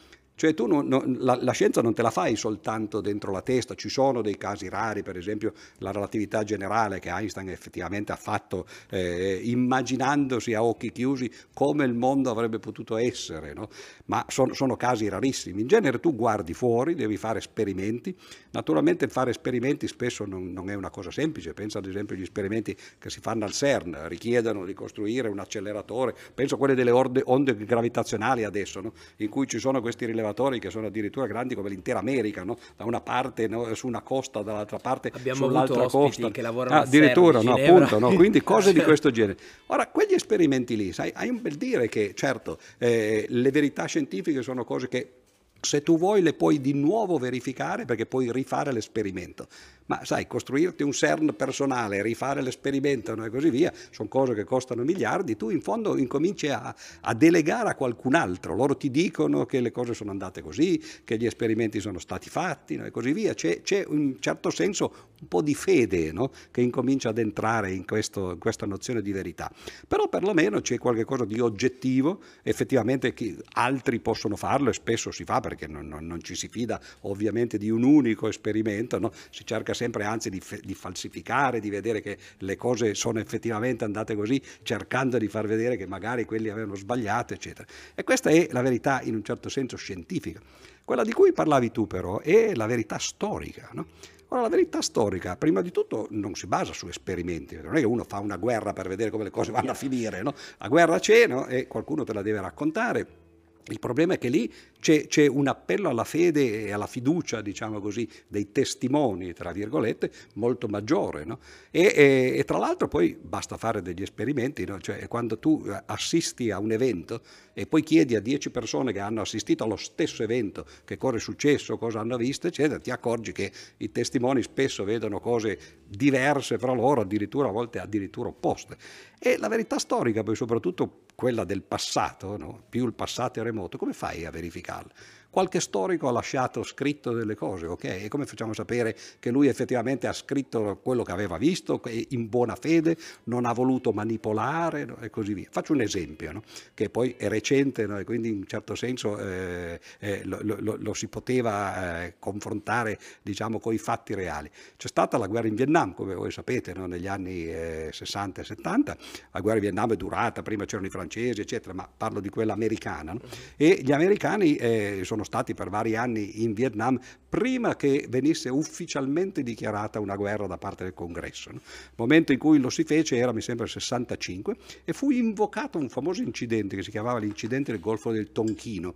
Cioè tu non- non- la, la scienza non te la fai soltanto dentro la testa, ci sono dei casi rari, per esempio la relatività generale che Einstein effettivamente ha fatto eh, immaginandosi a occhi chiusi come il mondo avrebbe potuto essere, no? ma son- sono casi rarissimi. In genere tu guardi fuori, devi fare esperimenti, naturalmente fare esperimenti spesso non, non è una cosa semplice, pensa ad esempio agli esperimenti che si fanno al CERN, richiedono di costruire un acceleratore, penso a quelle delle orde- onde gravitazionali adesso, no? in cui ci sono questi rilevatori operatori che sono addirittura grandi come l'intera America, no? da una parte no? su una costa, dall'altra parte Abbiamo sull'altra costa. che lavorano Ah, a CERN addirittura, di no, appunto, no? quindi [laughs] cose di questo genere. Ora, quegli esperimenti lì, sai, hai un bel dire che, certo, eh, le verità scientifiche sono cose che se tu vuoi le puoi di nuovo verificare perché puoi rifare l'esperimento. Ma sai, costruirti un CERN personale, rifare l'esperimento no, e così via, sono cose che costano miliardi, tu in fondo incominci a, a delegare a qualcun altro, loro ti dicono che le cose sono andate così, che gli esperimenti sono stati fatti no, e così via, c'è, c'è in certo senso un po' di fede no, che incomincia ad entrare in, questo, in questa nozione di verità, però perlomeno c'è qualcosa di oggettivo, effettivamente altri possono farlo e spesso si fa perché non, non- non ci si fida ovviamente di un unico esperimento, no? si cerca sempre anzi di, di falsificare, di vedere che le cose sono effettivamente andate così, cercando di far vedere che magari quelli avevano sbagliato, eccetera. E questa è la verità in un certo senso scientifica. Quella di cui parlavi tu però è la verità storica. No? Ora, la verità storica, prima di tutto, non si basa su esperimenti, non è che uno fa una guerra per vedere come le cose vanno a finire, no? La guerra c'è no? e qualcuno te la deve raccontare. Il problema è che lì c'è, c'è un appello alla fede e alla fiducia, diciamo così, dei testimoni, tra virgolette, molto maggiore. no? E, e- e tra l'altro poi basta fare degli esperimenti, no? cioè quando tu eh, assisti a un evento e poi chiedi a 10 persone che hanno assistito allo stesso evento che cosa è successo, cosa hanno visto, eccetera, ti accorgi che i testimoni spesso vedono cose diverse fra loro, addirittura a volte addirittura opposte. E la verità storica, poi soprattutto quella del passato, no? più il passato è remoto, come fai a verificarla? Qualche storico ha lasciato scritto delle cose, ok? E come facciamo a sapere che lui effettivamente ha scritto quello che aveva visto, in buona fede, non ha voluto manipolare no? e così via? Faccio un esempio, no? che poi è recente no? e quindi in un certo senso eh, eh, lo, lo- lo si poteva eh, confrontare diciamo con i fatti reali. C'è stata la guerra in Vietnam, come voi sapete, negli anni eh, 60 e 70, la guerra in Vietnam è durata, prima c'erano i francesi, eccetera, ma parlo di quella americana. E gli americani eh, sono stati per vari anni in Vietnam prima che venisse ufficialmente dichiarata una guerra da parte del congresso. Il momento in cui lo si fece era, mi sembra, il 65 e fu invocato un famoso incidente che si chiamava l'incidente del Golfo del Tonchino.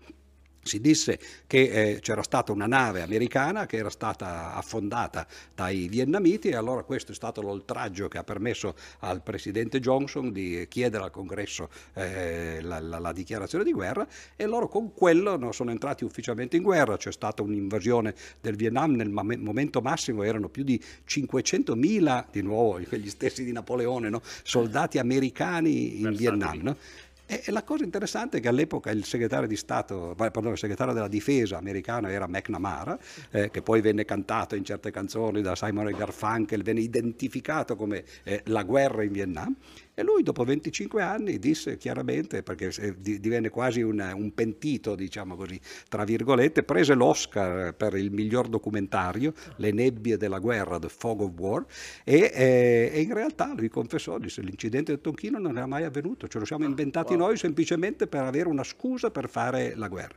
Si disse che eh, c'era stata una nave americana che era stata affondata dai vietnamiti e allora questo è stato l'oltraggio che ha permesso al presidente Johnson di chiedere al congresso eh, la, la- la dichiarazione di guerra e loro con quello no, sono entrati ufficialmente in guerra. C'è stata un'invasione del Vietnam, nel mom- momento massimo erano più di 500.000, di nuovo [laughs] gli stessi di Napoleone, no, soldati americani in Versati Vietnam. no? E la cosa interessante è che all'epoca il segretario di Stato, pardon, il segretario della difesa americano era McNamara, eh, che poi venne cantato in certe canzoni da Simon e Garfunkel, venne identificato come eh, la guerra in Vietnam. E lui dopo 25 anni disse chiaramente, perché divenne quasi un, un pentito, diciamo così, tra virgolette, prese l'Oscar per il miglior documentario, Le nebbie della guerra, The Fog of War, e, eh, e in realtà lui confessò, disse l'incidente del Tonchino non era mai avvenuto, ce lo siamo inventati noi semplicemente per avere una scusa per fare la guerra.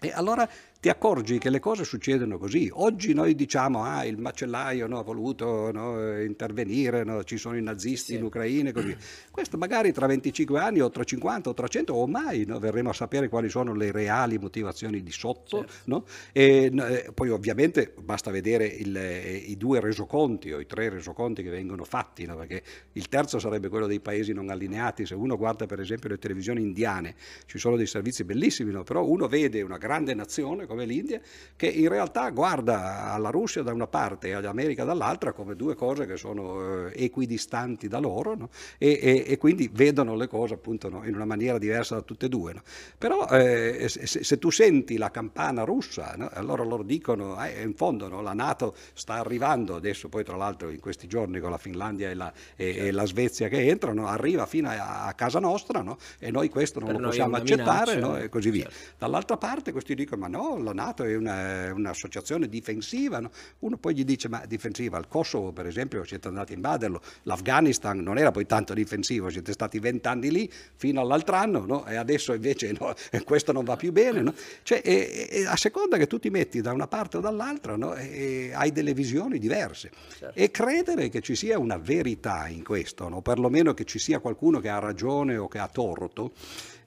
E allora ti accorgi che le cose succedono così. Oggi noi diciamo, ah, il macellaio no, ha voluto no, intervenire, no, ci sono i nazisti in Ucraina e così. Questo magari tra 25 anni o tra 50 o tra 100 o mai no, verremo a sapere quali sono le reali motivazioni di sotto. no? E, eh, poi ovviamente basta vedere il, eh, i due resoconti o i tre resoconti che vengono fatti, no? perché il terzo sarebbe quello dei paesi non allineati. Se uno guarda per esempio le televisioni indiane, ci sono dei servizi bellissimi, no? però uno vede una grande nazione come l'India che in realtà guarda alla Russia da una parte e all'America dall'altra come due cose che sono eh, equidistanti da loro no? e, e- e quindi vedono le cose appunto no? in una maniera diversa da tutte e due. no? Però eh, se, se- tu senti la campana russa, allora loro dicono, eh, in fondo no? la Nato sta arrivando, adesso poi tra l'altro in questi giorni con la Finlandia e la, e- e la Svezia che entrano, arriva fino a, a casa nostra no? e noi questo non Per lo possiamo accettare minaccia, no? e così via. certo. Dall'altra parte questi dicono ma no, la Nato è una- un'associazione difensiva, no? uno poi gli dice ma difensiva, il Kosovo per esempio siete andati a invaderlo, l'Afghanistan non era poi tanto difensivo, siete stati vent'anni lì fino all'altro anno no? e adesso invece no, [laughs] questo non va più bene. Cioè, e- e a seconda che tu ti metti da una parte o dall'altra no? hai delle visioni diverse e credere che ci sia una verità in questo, no? perlomeno che ci sia qualcuno che ha ragione o che ha torto,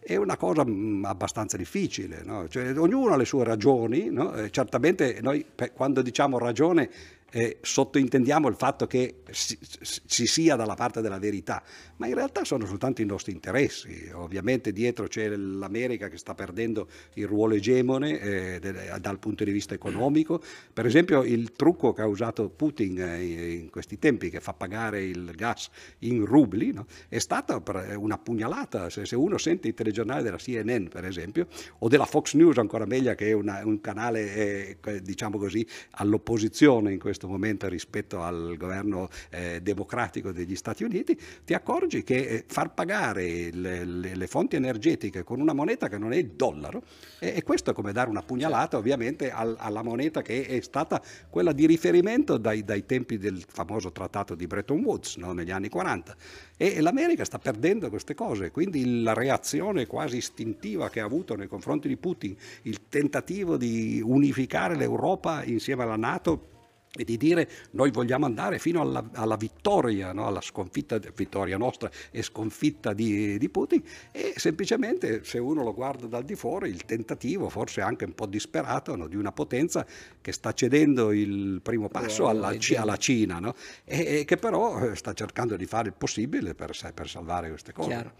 è una cosa mh, abbastanza difficile. No? Cioè, ognuno ha le sue ragioni, no? eh, certamente noi quando diciamo ragione eh, sottointendiamo il fatto che si, si, sia dalla parte della verità, ma in realtà sono soltanto i nostri interessi. Ovviamente dietro c'è l'America che sta perdendo il ruolo egemone eh, de, dal punto di vista economico. Per esempio il trucco che ha usato Putin eh, in questi tempi, che fa pagare il gas in rubli, no? è stata una pugnalata. Se, se, uno sente i telegiornali della CNN, per esempio, o della Fox News, ancora meglio, che è una, un canale, eh, diciamo così, all'opposizione in questo momento rispetto al governo eh, democratico degli Stati Uniti, ti accorgi che eh, far pagare le, le, le, fonti energetiche con una moneta che non è il dollaro, e, e questo è come dare una pugnalata ovviamente al, alla moneta che è stata quella di riferimento dai, dai tempi del famoso trattato di Bretton Woods no? negli anni 40. E, e l'America sta perdendo queste cose, quindi la reazione quasi istintiva che ha avuto nei confronti di Putin, il tentativo di unificare l'Europa insieme alla Nato, e di dire noi vogliamo andare fino alla, alla vittoria, no? alla sconfitta, vittoria nostra e sconfitta di, di, Putin e semplicemente se uno lo guarda dal di fuori il tentativo, forse anche un po' disperato, no? di una potenza che sta cedendo il primo passo alla, alla, Cina no? e, e, che però eh, sta cercando di fare il possibile per, per salvare queste cose. Chiaro.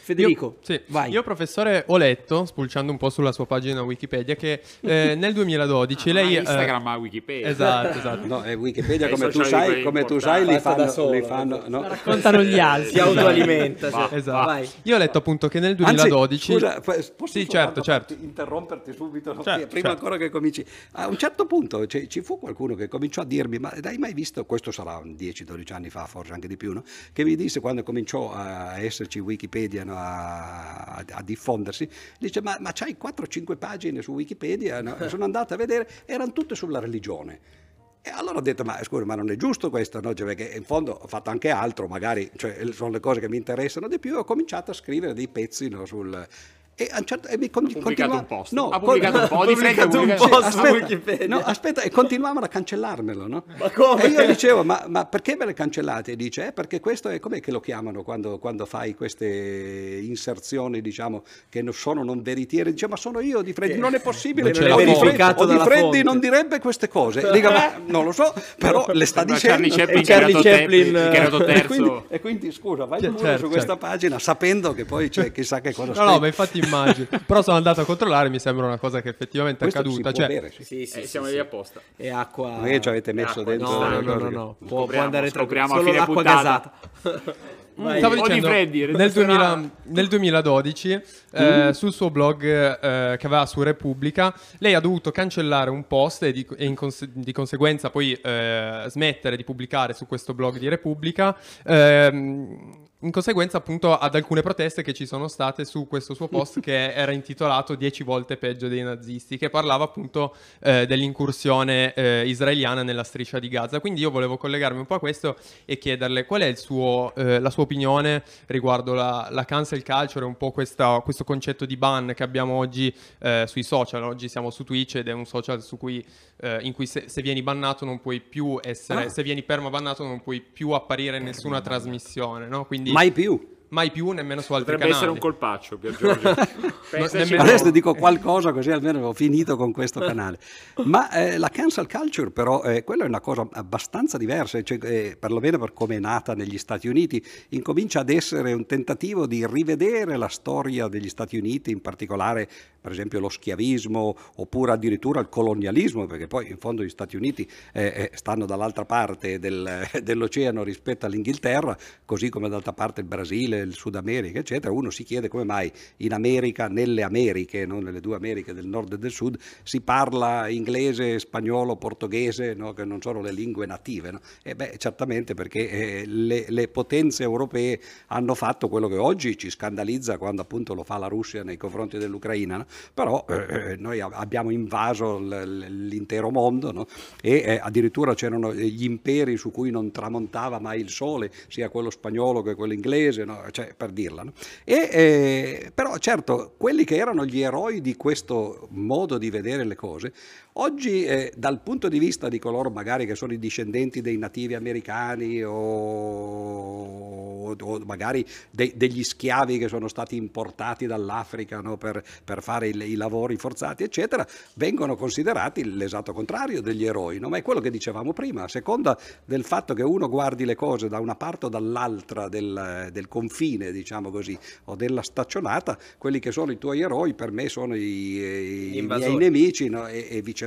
Federico, io, sì. vai. Io, professore, ho letto, spulciando un po' sulla sua pagina Wikipedia, che eh, [laughs] nel 2012 ah, lei... Instagram ha Wikipedia. Esatto, [laughs] esatto. No, è Wikipedia, come tu sai, come tu sai li fanno... Solo, li fanno no? [laughs] Raccontano gli altri. Si autoalimenta. Va, cioè. esatto. Vai. Io ho letto appunto che nel 2012... Anzi, scusa, posso sì, certo, certo. interromperti subito, certo, prima certo. ancora che cominci. A un certo punto cioè, ci fu qualcuno che cominciò a dirmi, ma hai mai visto, questo sarà 10-12 anni fa, forse anche di più, no? che mi disse quando cominciò a esserci Wikipedia, no? a a, a diffondersi, dice ma, ma c'hai 4-5 pagine su Wikipedia, no? [laughs] sono andato a vedere, erano tutte sulla religione. E allora ho detto, ma scusa, ma non è giusto questo, no? cioè, perché in fondo ho fatto anche altro, magari cioè, sono le cose che mi interessano di più, e ho cominciato a scrivere dei pezzi no, sul, e, certo, e mi con, ha continua... un post. No, ha pubblicato un po' di pubblicato un post aspetta, no, aspetta, e continuavano a cancellarmelo, no? Ma come? E io dicevo, ma, ma perché me le cancellate? E dice, eh, perché questo è, com'è che lo chiamano quando, quando fai queste inserzioni, diciamo, che non sono non veritiere? Dice, ma sono io di Freddi, non è possibile. Non o di Freddi, o di Freddi non direbbe queste cose. Dico, ma non lo so, però le sta dicendo. Charlie Chaplin, Chaplin terzo. E quindi, e quindi, scusa, vai certo, certo. su questa pagina sapendo che poi c'è chissà che cosa No, no, ma infatti immagino. [laughs] Però sono andato a controllare, mi sembra una cosa che effettivamente è accaduta. Cioè, bere, sì. Sì, sì, eh, siamo lì apposta. È acqua. Ma ci avete messo acqua, dentro? No, no, no, no, no. Può, può andare tra scopriamo a fine puntata. [laughs] Vai. Stavo dicendo, Freddy, nel, 2000, nel, 2012 eh, mm. sul suo blog eh, che aveva su Repubblica lei ha dovuto cancellare un post e di, e cons- di conseguenza poi eh, smettere di pubblicare su questo blog di Repubblica ehm, in conseguenza appunto ad alcune proteste che ci sono state su questo suo post che era intitolato 10 volte peggio dei nazisti, che parlava appunto eh, dell'incursione eh, israeliana nella striscia di Gaza. Quindi io volevo collegarmi un po' a questo e chiederle qual è suo, eh, la sua opinione riguardo la, la cancel culture, un po' questa, questo concetto di ban che abbiamo oggi eh, sui social. Oggi siamo su Twitch ed è un social cui, eh, in cui se, se, vieni bannato non puoi più essere, ah. se vieni permabannato non puoi più apparire in nessuna trasmissione, no? Quindi Mai più mai più nemmeno su altri Potrebbe canali. essere un colpaccio, Pier Giorgio. [laughs] nemmeno... Adesso dico qualcosa così almeno ho finito con questo canale. Ma eh, la cancel culture però, eh, quella è una cosa abbastanza diversa, cioè, eh, perlomeno per come è nata negli Stati Uniti, incomincia ad essere un tentativo di rivedere la storia degli Stati Uniti, in particolare per esempio lo schiavismo oppure addirittura il colonialismo, perché poi in fondo gli Stati Uniti eh, eh, stanno dall'altra parte del, dell'oceano rispetto all'Inghilterra, così come dall'altra parte il Brasile, il Sud America, eccetera, uno si chiede come mai in America, nelle Americhe, non nelle due Americhe del nord e del sud, si parla inglese, spagnolo, portoghese, no? che non sono le lingue native. No? E beh, certamente perché eh, le, le, potenze europee hanno fatto quello che oggi ci scandalizza quando appunto lo fa la Russia nei confronti dell'Ucraina, no? però eh, noi abbiamo invaso l'intero mondo e eh, addirittura c'erano gli imperi su cui non tramontava mai il sole, sia quello spagnolo che quello inglese, no? Cioè, per dirla. No? E, eh, però certo, quelli che erano gli eroi di questo modo di vedere le cose, oggi eh, dal punto di vista di coloro magari che sono i discendenti dei nativi americani o o, magari de, degli schiavi che sono stati importati dall'Africa no? per, per, fare i, i, lavori forzati, eccetera, vengono considerati l'esatto contrario degli eroi. No? Ma è quello che dicevamo prima, a seconda del fatto che uno guardi le cose da una parte o dall'altra del, del confine, diciamo così, o della staccionata, quelli che sono i tuoi eroi per me sono i, i miei nemici no? e, e viceversa.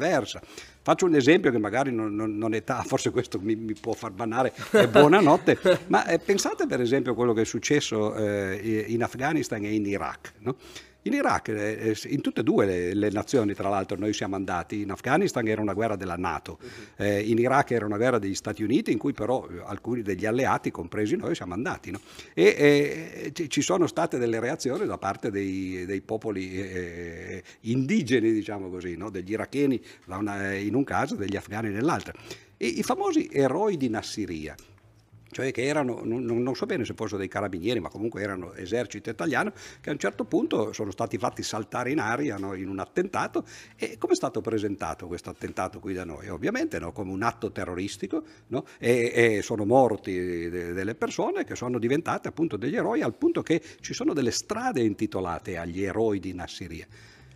Faccio un esempio che magari non, non, non è ta, [laughs] forse questo mi, mi, può far bannare, è buonanotte, ma eh, pensate per esempio a quello che è successo eh, in Afghanistan e in Iraq. No? In Iraq, eh, eh, in tutte e due le, le, nazioni, tra l'altro, noi siamo andati. In Afghanistan era una guerra della Nato, eh, in Iraq era una guerra degli Stati Uniti, in cui però eh, alcuni degli alleati, compresi noi, siamo andati. No? E eh, ci sono state delle reazioni da parte dei, dei popoli eh, indigeni, diciamo così, no? degli iracheni una, in un caso, degli afghani nell'altro. E I famosi eroi di Nassiria cioè che erano, non, non, so bene se fossero dei carabinieri, ma comunque erano esercito italiano, che a un certo punto sono stati fatti saltare in aria no, in un attentato. E come è stato presentato questo attentato qui da noi? Ovviamente no, come un atto terroristico no? e, e, sono morti de, delle persone che sono diventate appunto degli eroi al punto che ci sono delle strade intitolate agli eroi di Nassiria.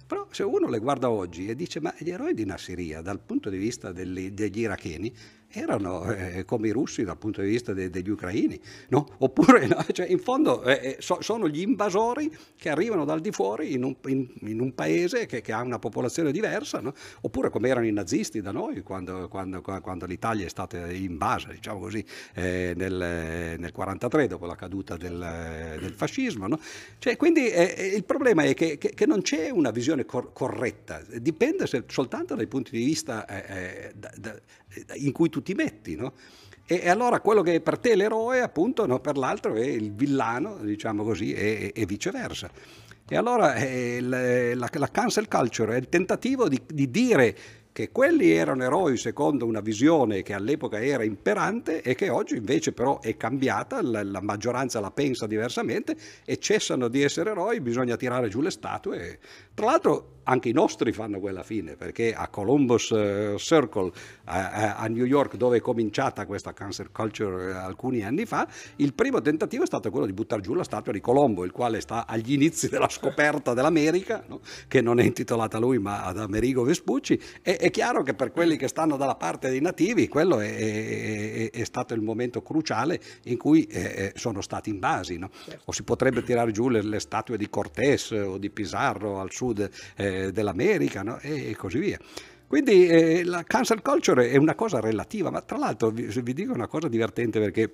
Però se uno le guarda oggi e dice ma gli eroi di Nassiria dal punto di vista degli, degli iracheni erano eh, come i russi dal punto di vista de- degli ucraini, no? oppure no? Cioè, in fondo eh, eh, so- sono gli invasori che arrivano dal di fuori in un, in, in un paese che, che, ha una popolazione diversa, no? oppure come erano i nazisti da noi quando, quando, quando l'Italia è stata invasa, diciamo così, eh, nel, nel 43 dopo la caduta del, del fascismo. Cioè, quindi eh, eh, il problema è che, che, che, non c'è una visione cor- corretta, dipende se, soltanto dai punti di vista da, da, in cui tu ti metti, no? E, allora quello che è per te l'eroe, appunto, no, per l'altro è il villano, diciamo così, e, e viceversa. E allora eh, la, la, la, cancel culture è il tentativo di, di dire che quelli erano eroi secondo una visione che all'epoca era imperante e che oggi invece però è cambiata, la, la, maggioranza la pensa diversamente e cessano di essere eroi, bisogna tirare giù le statue. Tra l'altro anche i nostri fanno quella fine, perché a Columbus uh, Circle a, a, New York, dove è cominciata questa cancer culture uh, alcuni anni fa, il primo tentativo è stato quello di buttare giù la statua di Colombo, il quale sta agli inizi della scoperta dell'America, no? che non è intitolata a lui ma ad Amerigo Vespucci. E, è chiaro che per quelli che stanno dalla parte dei nativi, quello è, è, è stato il momento cruciale in cui eh, sono stati invasi. No? O si potrebbe tirare giù le, le, statue di Cortés o di Pizarro al sud. Eh, dell'America no? e, così via. Quindi eh, la cancel culture è una cosa relativa, ma tra l'altro vi, vi dico una cosa divertente perché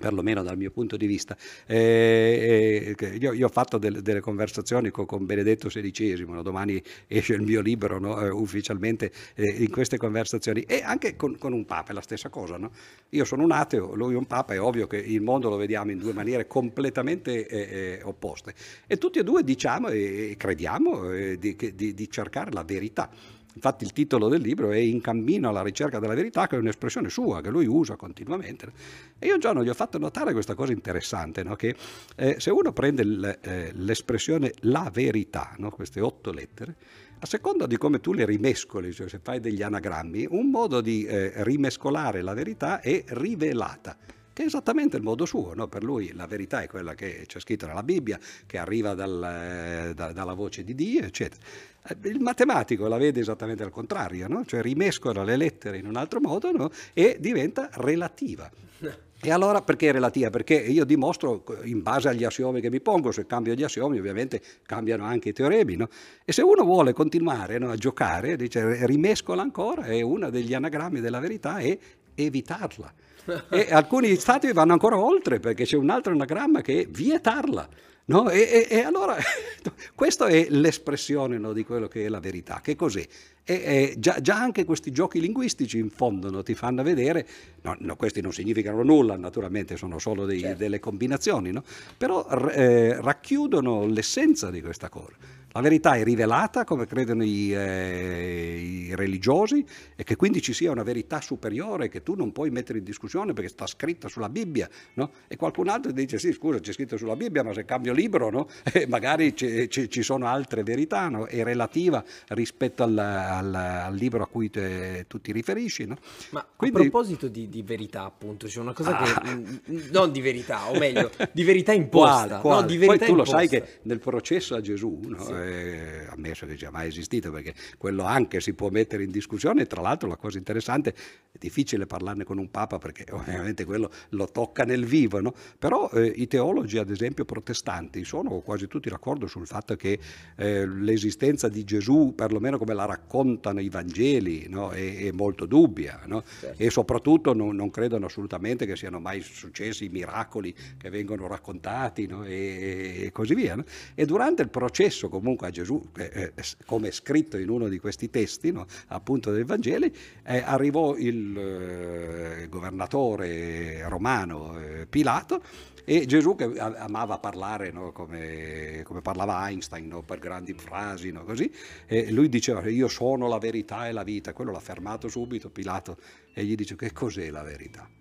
perlomeno dal mio punto di vista. Eh, eh, io, io, ho fatto delle, delle conversazioni con, con, Benedetto XVI, no? domani esce il mio libro no? eh, ufficialmente eh, in queste conversazioni, e anche con, con, un Papa è la stessa cosa. No? Io sono un ateo, lui un Papa, è ovvio che il mondo lo vediamo in due maniere completamente eh, eh, opposte. E tutti e due diciamo e crediamo di, di, di cercare la verità. Infatti il titolo del libro è In cammino alla ricerca della verità, che è un'espressione sua, che lui usa continuamente. E io un giorno gli ho fatto notare questa cosa interessante, no? che eh, se uno prende eh, l'espressione la verità, no? queste otto lettere, a seconda di come tu le rimescoli, cioè se fai degli anagrammi, un modo di eh, rimescolare la verità è rivelata che è esattamente il modo suo. No? Per lui la verità è quella che c'è scritto nella Bibbia, che arriva dal, eh, da, dalla voce di Dio, eccetera. Eh, il matematico la vede esattamente al contrario, no? cioè rimescola le lettere in un altro modo no? e diventa relativa. [laughs] E allora perché è relativa? Perché io dimostro in base agli assiomi che mi pongo, se cambio gli assiomi ovviamente cambiano anche i teoremi, no? E se uno vuole continuare no, a giocare, dice rimescola ancora e uno degli anagrammi della verità è evitarla. [laughs] e alcuni stati vanno ancora oltre perché c'è un altro anagramma che è vietarla. No? E, e, e, allora [laughs] questa è l'espressione no, di quello che è la verità. Che cos'è? E, già, già, anche questi giochi linguistici in fondo no, ti fanno vedere, no, questi non significano nulla naturalmente, sono solo dei, certo. delle combinazioni, però eh, racchiudono l'essenza di questa cosa. La verità è rivelata, come credono i, eh, i, religiosi, e che quindi ci sia una verità superiore che tu non puoi mettere in discussione perché sta scritta sulla Bibbia. No? E qualcun altro dice: Sì, scusa, c'è scritto sulla Bibbia, ma se cambio libro, no? [laughs] magari ci, sono altre verità, no? è relativa rispetto alla, al, al libro a cui te, tu ti riferisci. No? Ma Quindi... a proposito di, di, verità, appunto, c'è una cosa ah. che... non di verità, o meglio, di verità [laughs] imposta. Quale, quale? No, di verità Poi tu imposta. lo sai che nel processo a Gesù, no? sì. Eh, ammesso che sia mai esistito, perché quello anche si può mettere in discussione, tra l'altro la cosa interessante, è difficile parlarne con un papa perché [laughs] ovviamente quello lo tocca nel vivo, no? però eh, i teologi ad esempio protestanti sono quasi tutti d'accordo sul fatto che eh, l'esistenza di Gesù, perlomeno come la raccontano i Vangeli, no? è, è, molto dubbia no? certo. e soprattutto non, non, credono assolutamente che siano mai successi i miracoli che vengono raccontati e, e, così via. E durante il processo comunque a Gesù, eh, come è scritto in uno di questi testi, appunto dei Vangeli, eh, arrivò il eh, governatore romano eh, Pilato e Gesù che amava parlare no, come, come, parlava Einstein no, per grandi frasi, no, così, e lui diceva io sono la verità e la vita, quello l'ha fermato subito Pilato e gli dice che cos'è la verità?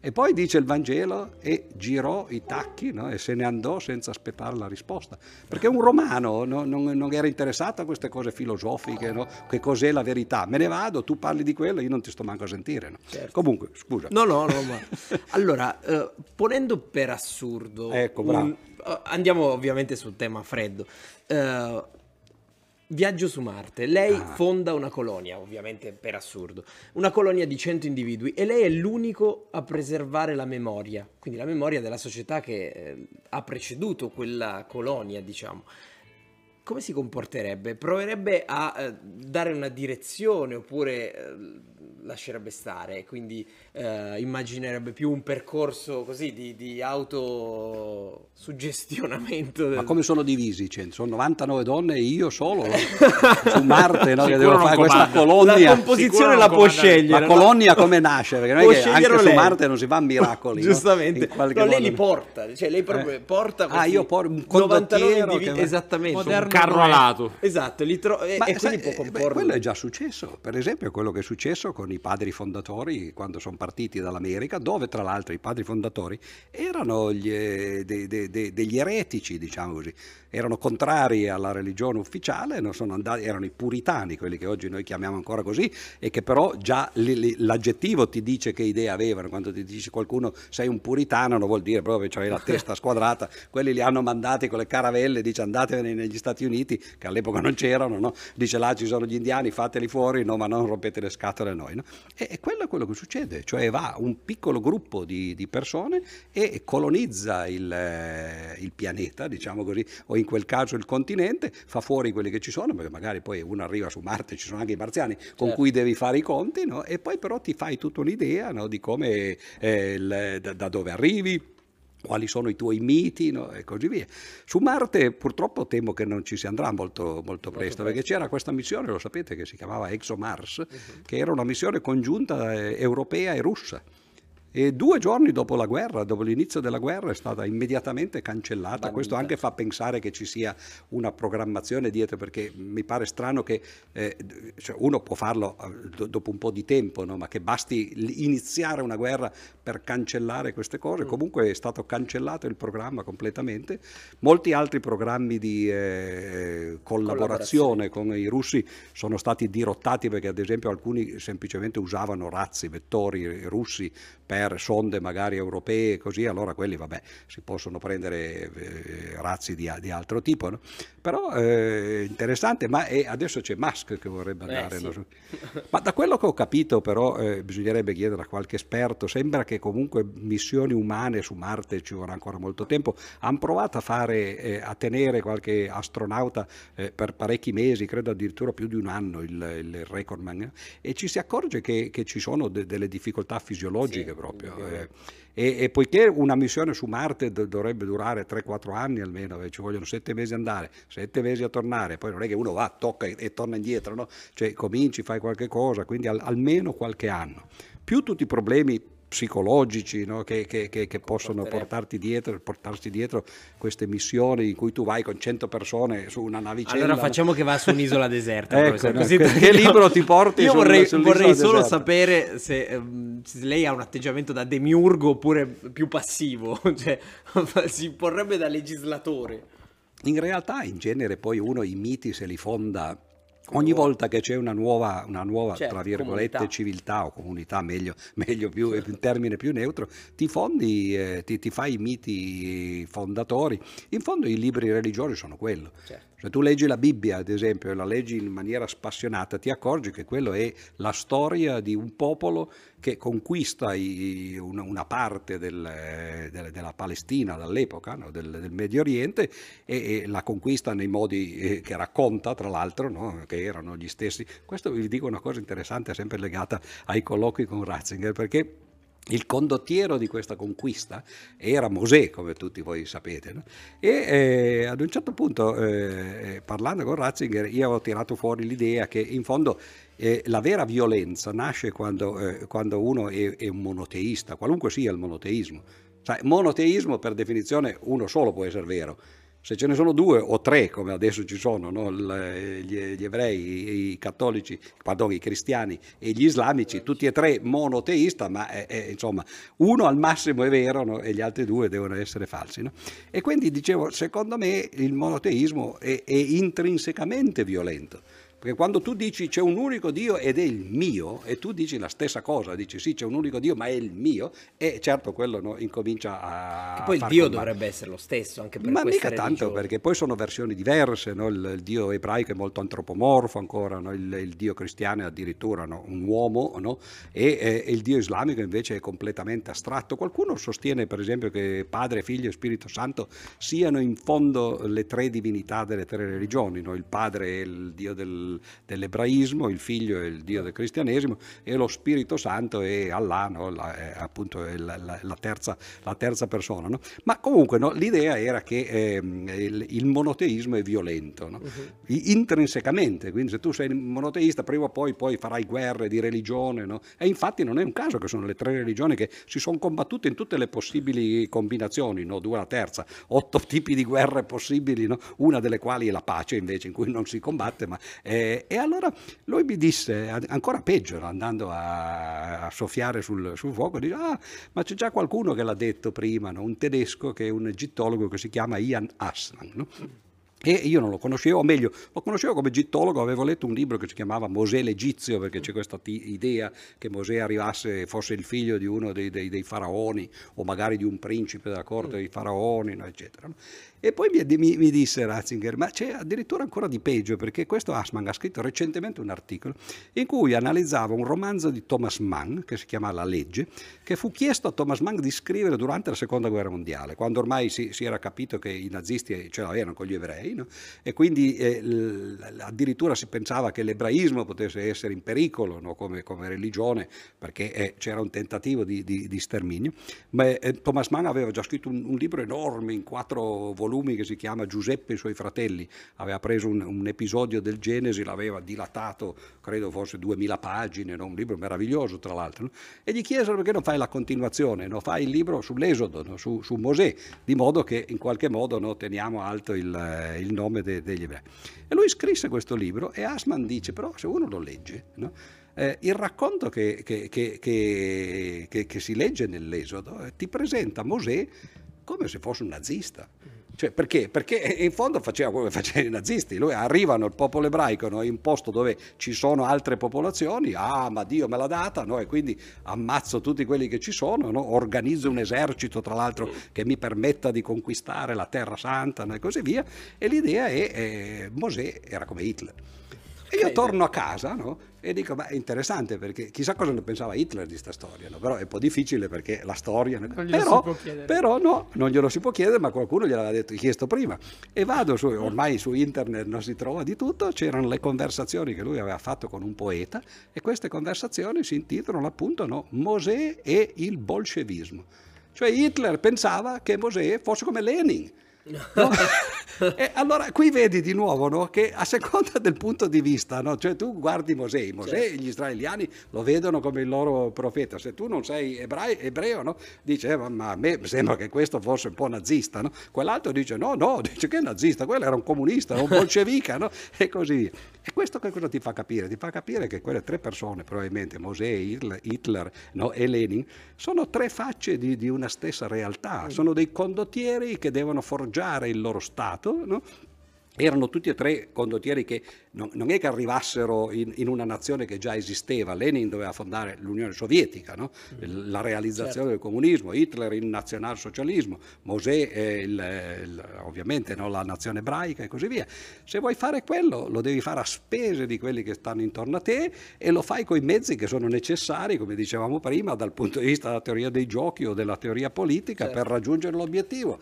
E poi dice il Vangelo e girò i tacchi no? e se ne andò senza aspettare la risposta. Perché un romano no? non, non, era interessato a queste cose filosofiche, no? che cos'è la verità. Me ne vado, tu parli di quello, io non ti sto manco a sentire. Certo. Comunque, scusa. No, no, no, ma... [laughs] allora, eh, ponendo per assurdo... Ecco, un... Eh, andiamo ovviamente sul tema freddo. Uh, Viaggio su Marte. Lei ah. fonda una colonia, ovviamente per assurdo, una colonia di 100 individui e lei è l'unico a preservare la memoria, quindi la memoria della società che eh, ha preceduto quella colonia, diciamo. Come si comporterebbe? Proverebbe a eh, dare una direzione oppure eh, lascerebbe stare, quindi eh, immaginerebbe più un percorso così di, di autosuggestionamento. Del... Ma come sono divisi? Cioè, sono 99 donne e io solo [laughs] su Marte no, che devo fare questa colonia. La composizione la può scegliere. La colonia come nasce? Perché non è che anche lei. su Marte non si fa miracoli. [laughs] Giustamente. No? No, lei li porta, cioè lei proprio eh. porta Ah, io porto un condottiero che... Esattamente. un carro alato. Esatto, tro... e, e quindi può comporre. quello è già successo. Per esempio quello che è successo con i padri fondatori quando sono partiti dall'America, dove tra l'altro i padri fondatori erano gli, eh, de, de, de, degli eretici, diciamo così, erano contrari alla religione ufficiale, andati, erano i puritani, quelli che oggi noi chiamiamo ancora così, e che però già li, li, l'aggettivo ti dice che idee avevano, quando ti dice qualcuno sei un puritano non vuol dire proprio che hai la testa squadrata, quelli li hanno mandati con le caravelle, dice andatevene negli Stati Uniti, che all'epoca non c'erano, no? dice là ci sono gli indiani, fateli fuori, no, ma non rompete le scatole a noi. No? E, e, quello è quello che succede, cioè va un piccolo gruppo di, di persone e colonizza il, eh, il, pianeta, diciamo così, o in quel caso il continente, fa fuori quelli che ci sono, perché magari poi uno arriva su Marte, ci sono anche i marziani con certo. cui devi fare i conti, no? e poi però ti fai tutta un'idea no? di come, eh, il, da, da dove arrivi quali sono i tuoi miti no? e così via. Su Marte purtroppo temo che non ci si andrà molto, molto presto, perché c'era questa missione, lo sapete, che si chiamava ExoMars, uh-huh. che era una missione congiunta eh, europea e russa. E due giorni dopo la guerra, dopo l'inizio della guerra, è stata immediatamente cancellata. Banita. Questo anche fa pensare che ci sia una programmazione dietro, perché mi pare strano che eh, cioè uno può farlo eh, dopo un po' di tempo, no? ma che basti iniziare una guerra per cancellare queste cose. Mm. Comunque è stato cancellato il programma completamente. Molti altri programmi di eh, collaborazione con i russi sono stati dirottati perché ad esempio alcuni semplicemente usavano razzi, vettori russi per sonde magari europee così, allora quelli vabbè si possono prendere eh, razzi di, di, altro tipo. No? Però eh, interessante, ma è, adesso c'è Musk che vorrebbe eh, andare. Eh, sì. no? Ma da quello che ho capito però eh, bisognerebbe chiedere a qualche esperto, sembra che comunque missioni umane su Marte ci vorrà ancora molto tempo. Hanno provato a fare, eh, a tenere qualche astronauta per parecchi mesi, credo addirittura più di un anno il, il recordman, e ci si accorge che, che ci sono de, delle difficoltà fisiologiche. Sì proprio. Eh. E, e, poiché una missione su Marte do, dovrebbe durare 3-4 anni almeno, eh, ci vogliono 7 mesi andare, 7 mesi a tornare, poi non è che uno va, tocca e, e torna indietro, no? cioè cominci, fai qualche cosa, quindi al, almeno qualche anno. Più tutti i problemi psicologici no? che, che, che, che possono portarti dietro, portarsi dietro queste missioni in cui tu vai con 100 persone su una navicella. Allora facciamo che va su un'isola deserta. [laughs] ecco, no, così che, libro ti porti? Io vorrei, vorrei solo deserta. sapere se, um, se, lei ha un atteggiamento da demiurgo oppure più passivo, [laughs] cioè [laughs] si porrebbe da legislatore. In realtà in genere poi uno i miti se li fonda Ogni volta che c'è una nuova, una nuova certo, tra virgolette, comunità. civiltà o comunità, meglio, [laughs] meglio più, un termine più neutro, ti fondi, eh, ti, ti, fai i miti fondatori. In fondo i libri religiosi sono quello. Certo. Se tu leggi la Bibbia, ad esempio, e la leggi in maniera spassionata, ti accorgi che quello è la storia di un popolo che conquista i, una, una, parte del, del, della Palestina dall'epoca, no? del, del, Medio Oriente, e, e, la conquista nei modi eh, che racconta, tra l'altro, no? che erano gli stessi. Questo vi dico una cosa interessante, sempre legata ai colloqui con Ratzinger, perché il condottiero di questa conquista era Mosè, come tutti voi sapete, no? e eh, ad un certo punto, eh, parlando con Ratzinger, io avevo tirato fuori l'idea che in fondo eh, la vera violenza nasce quando, eh, quando uno è, è, un monoteista, qualunque sia il monoteismo. Cioè, monoteismo per definizione uno solo può essere vero, se ce ne sono due o tre, come adesso ci sono, no? gli, ebrei, i cattolici, pardon, i cristiani e gli islamici, tutti e tre monoteisti, ma è, è, insomma uno al massimo è vero no? e gli altri due devono essere falsi. No? E quindi dicevo, secondo me il monoteismo è, è intrinsecamente violento perché quando tu dici c'è un unico Dio ed è il mio, e tu dici la stessa cosa, dici sì c'è un unico Dio ma è il mio, e certo quello no, incomincia a... Che poi il Dio combattere. dovrebbe essere lo stesso anche per Ma mica religioni. tanto, perché poi sono versioni diverse, no? il, il, Dio ebraico è molto antropomorfo ancora, no? il, il, Dio cristiano è addirittura un uomo, e, e, e, il Dio islamico invece è completamente astratto. Qualcuno sostiene per esempio che Padre, Figlio e Spirito Santo siano in fondo le tre divinità delle tre religioni, il Padre è il Dio del dell'ebraismo, il figlio è il Dio del cristianesimo e lo Spirito Santo è Allah, no? la, è appunto è la, la, la, terza, la, terza, persona. No? Ma comunque no, l'idea era che eh, il, il, monoteismo è violento, uh-huh. intrinsecamente, quindi se tu sei monoteista prima o poi, poi farai guerre di religione e infatti non è un caso che sono le tre religioni che si sono combattute in tutte le possibili combinazioni, no? due alla terza, otto tipi di guerre possibili, una delle quali è la pace invece in cui non si combatte ma è e allora lui mi disse, ancora peggio, andando a, a soffiare sul, sul, fuoco, dice, ah, ma c'è già qualcuno che l'ha detto prima, no? un tedesco che è un egittologo che si chiama Ian Aslan. No? E io non lo conoscevo, o meglio, lo conoscevo come egittologo, avevo letto un libro che si chiamava Mosè l'Egizio, perché c'è questa t- idea che Mosè arrivasse, fosse il figlio di uno dei, dei, dei, faraoni, o magari di un principe della corte dei faraoni, eccetera. E poi mi, mi, mi, disse Ratzinger, ma c'è addirittura ancora di peggio, perché questo Asman ha scritto recentemente un articolo in cui analizzava un romanzo di Thomas Mann, che si chiama La legge, che fu chiesto a Thomas Mann di scrivere durante la seconda guerra mondiale, quando ormai si, si era capito che i nazisti ce l'avevano con gli ebrei, no? e quindi eh, l, addirittura si pensava che l'ebraismo potesse essere in pericolo no? come, come, religione, perché eh, c'era un tentativo di, di, di sterminio. Ma eh, Thomas Mann aveva già scritto un, un libro enorme in quattro volumi volumi che si chiama Giuseppe e i suoi fratelli. Aveva preso un, un episodio del Genesi, l'aveva dilatato, credo fosse 2000 pagine, no? un libro meraviglioso tra l'altro. No? E gli chiesero perché non fai la continuazione, no? fai il libro sull'Esodo, su, su, Mosè, di modo che in qualche modo teniamo alto il, il nome de, degli ebrei. E lui scrisse questo libro e Asman dice, però se uno lo legge, eh, il racconto che, che, che, che, si legge nell'Esodo eh, ti presenta Mosè come se fosse un nazista. Cioè, perché? Perché in fondo faceva quello che facevano i nazisti. Lui arrivano, il popolo ebraico, no, in un posto dove ci sono altre popolazioni, ah, ma Dio me l'ha data, no, e quindi ammazzo tutti quelli che ci sono, no, organizzo un esercito, tra l'altro, che mi permetta di conquistare la Terra Santa e così via. E l'idea è, eh, Mosè era come Hitler. E io torno a casa no? E dico, ma è interessante perché chissà cosa ne pensava Hitler di questa storia, no? però è un po' difficile perché la storia... Però, però, no, non glielo si può chiedere, ma qualcuno gliel'aveva detto, chiesto prima. E vado su, ormai su internet non si trova di tutto, c'erano le conversazioni che lui aveva fatto con un poeta e queste conversazioni si intitolano appunto no, Mosè e il bolscevismo. Cioè Hitler pensava che Mosè fosse come Lenin No? e allora qui vedi di nuovo no? che a seconda del punto di vista, no? cioè tu guardi Mosè, Mosè certo. gli israeliani lo vedono come il loro profeta, se tu non sei ebrei, ebreo, no? dice eh, ma a me sembra che questo fosse un po' nazista, no? quell'altro dice no, no, [laughs] dice che è nazista, quello era un comunista, un [laughs] bolscevica no? e così via. E questo che cosa ti fa capire? Ti fa capire che quelle tre persone, probabilmente Mosè, Hitler, Hitler e Lenin, sono tre facce di, di una stessa realtà, sono dei condottieri che devono forgiare il loro Stato, no? erano tutti e tre condottieri che non, non è che arrivassero in, in, una nazione che già esisteva, Lenin doveva fondare l'Unione Sovietica, no? Mm. la realizzazione certo. del comunismo, Hitler il nazionalsocialismo, Mosè eh, il, il, ovviamente no? la nazione ebraica e così via. Se vuoi fare quello lo devi fare a spese di quelli che stanno intorno a te e lo fai con i mezzi che sono necessari, come dicevamo prima, dal punto di vista della teoria dei giochi o della teoria politica certo. per raggiungere l'obiettivo.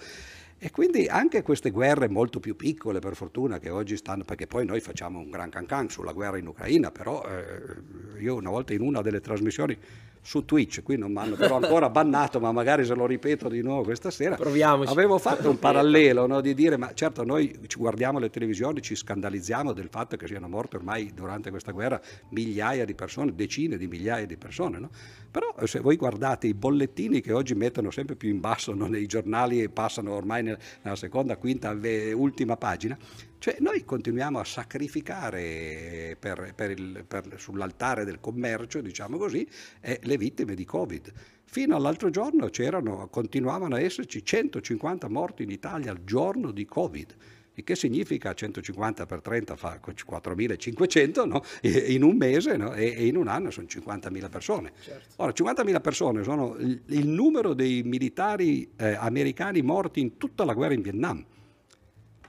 E quindi anche queste guerre molto più piccole, per fortuna, che oggi stanno, perché poi noi facciamo un gran cancan sulla guerra in Ucraina, però eh, io una volta in una delle trasmissioni su Twitch, qui non mi hanno però ancora bannato, ma magari se lo ripeto di nuovo questa sera, Proviamoci. avevo fatto un parallelo no, di dire, ma certo noi ci guardiamo le televisioni, ci scandalizziamo del fatto che siano morte ormai durante questa guerra migliaia di persone, decine di migliaia di persone, no? però se voi guardate i bollettini che oggi mettono sempre più in basso no, nei giornali e passano ormai nella seconda, quinta, ultima pagina, cioè noi continuiamo a sacrificare per, per il, per, sull'altare del commercio, diciamo così, eh, le vittime di Covid. Fino all'altro giorno continuavano a esserci 150 morti in Italia al giorno di Covid il che significa 150 per 30 fa 4.500 no? in un mese no? e, in un anno sono 50.000 persone. Certo. Ora, 50.000 persone sono il, numero dei militari eh, americani morti in tutta la guerra in Vietnam.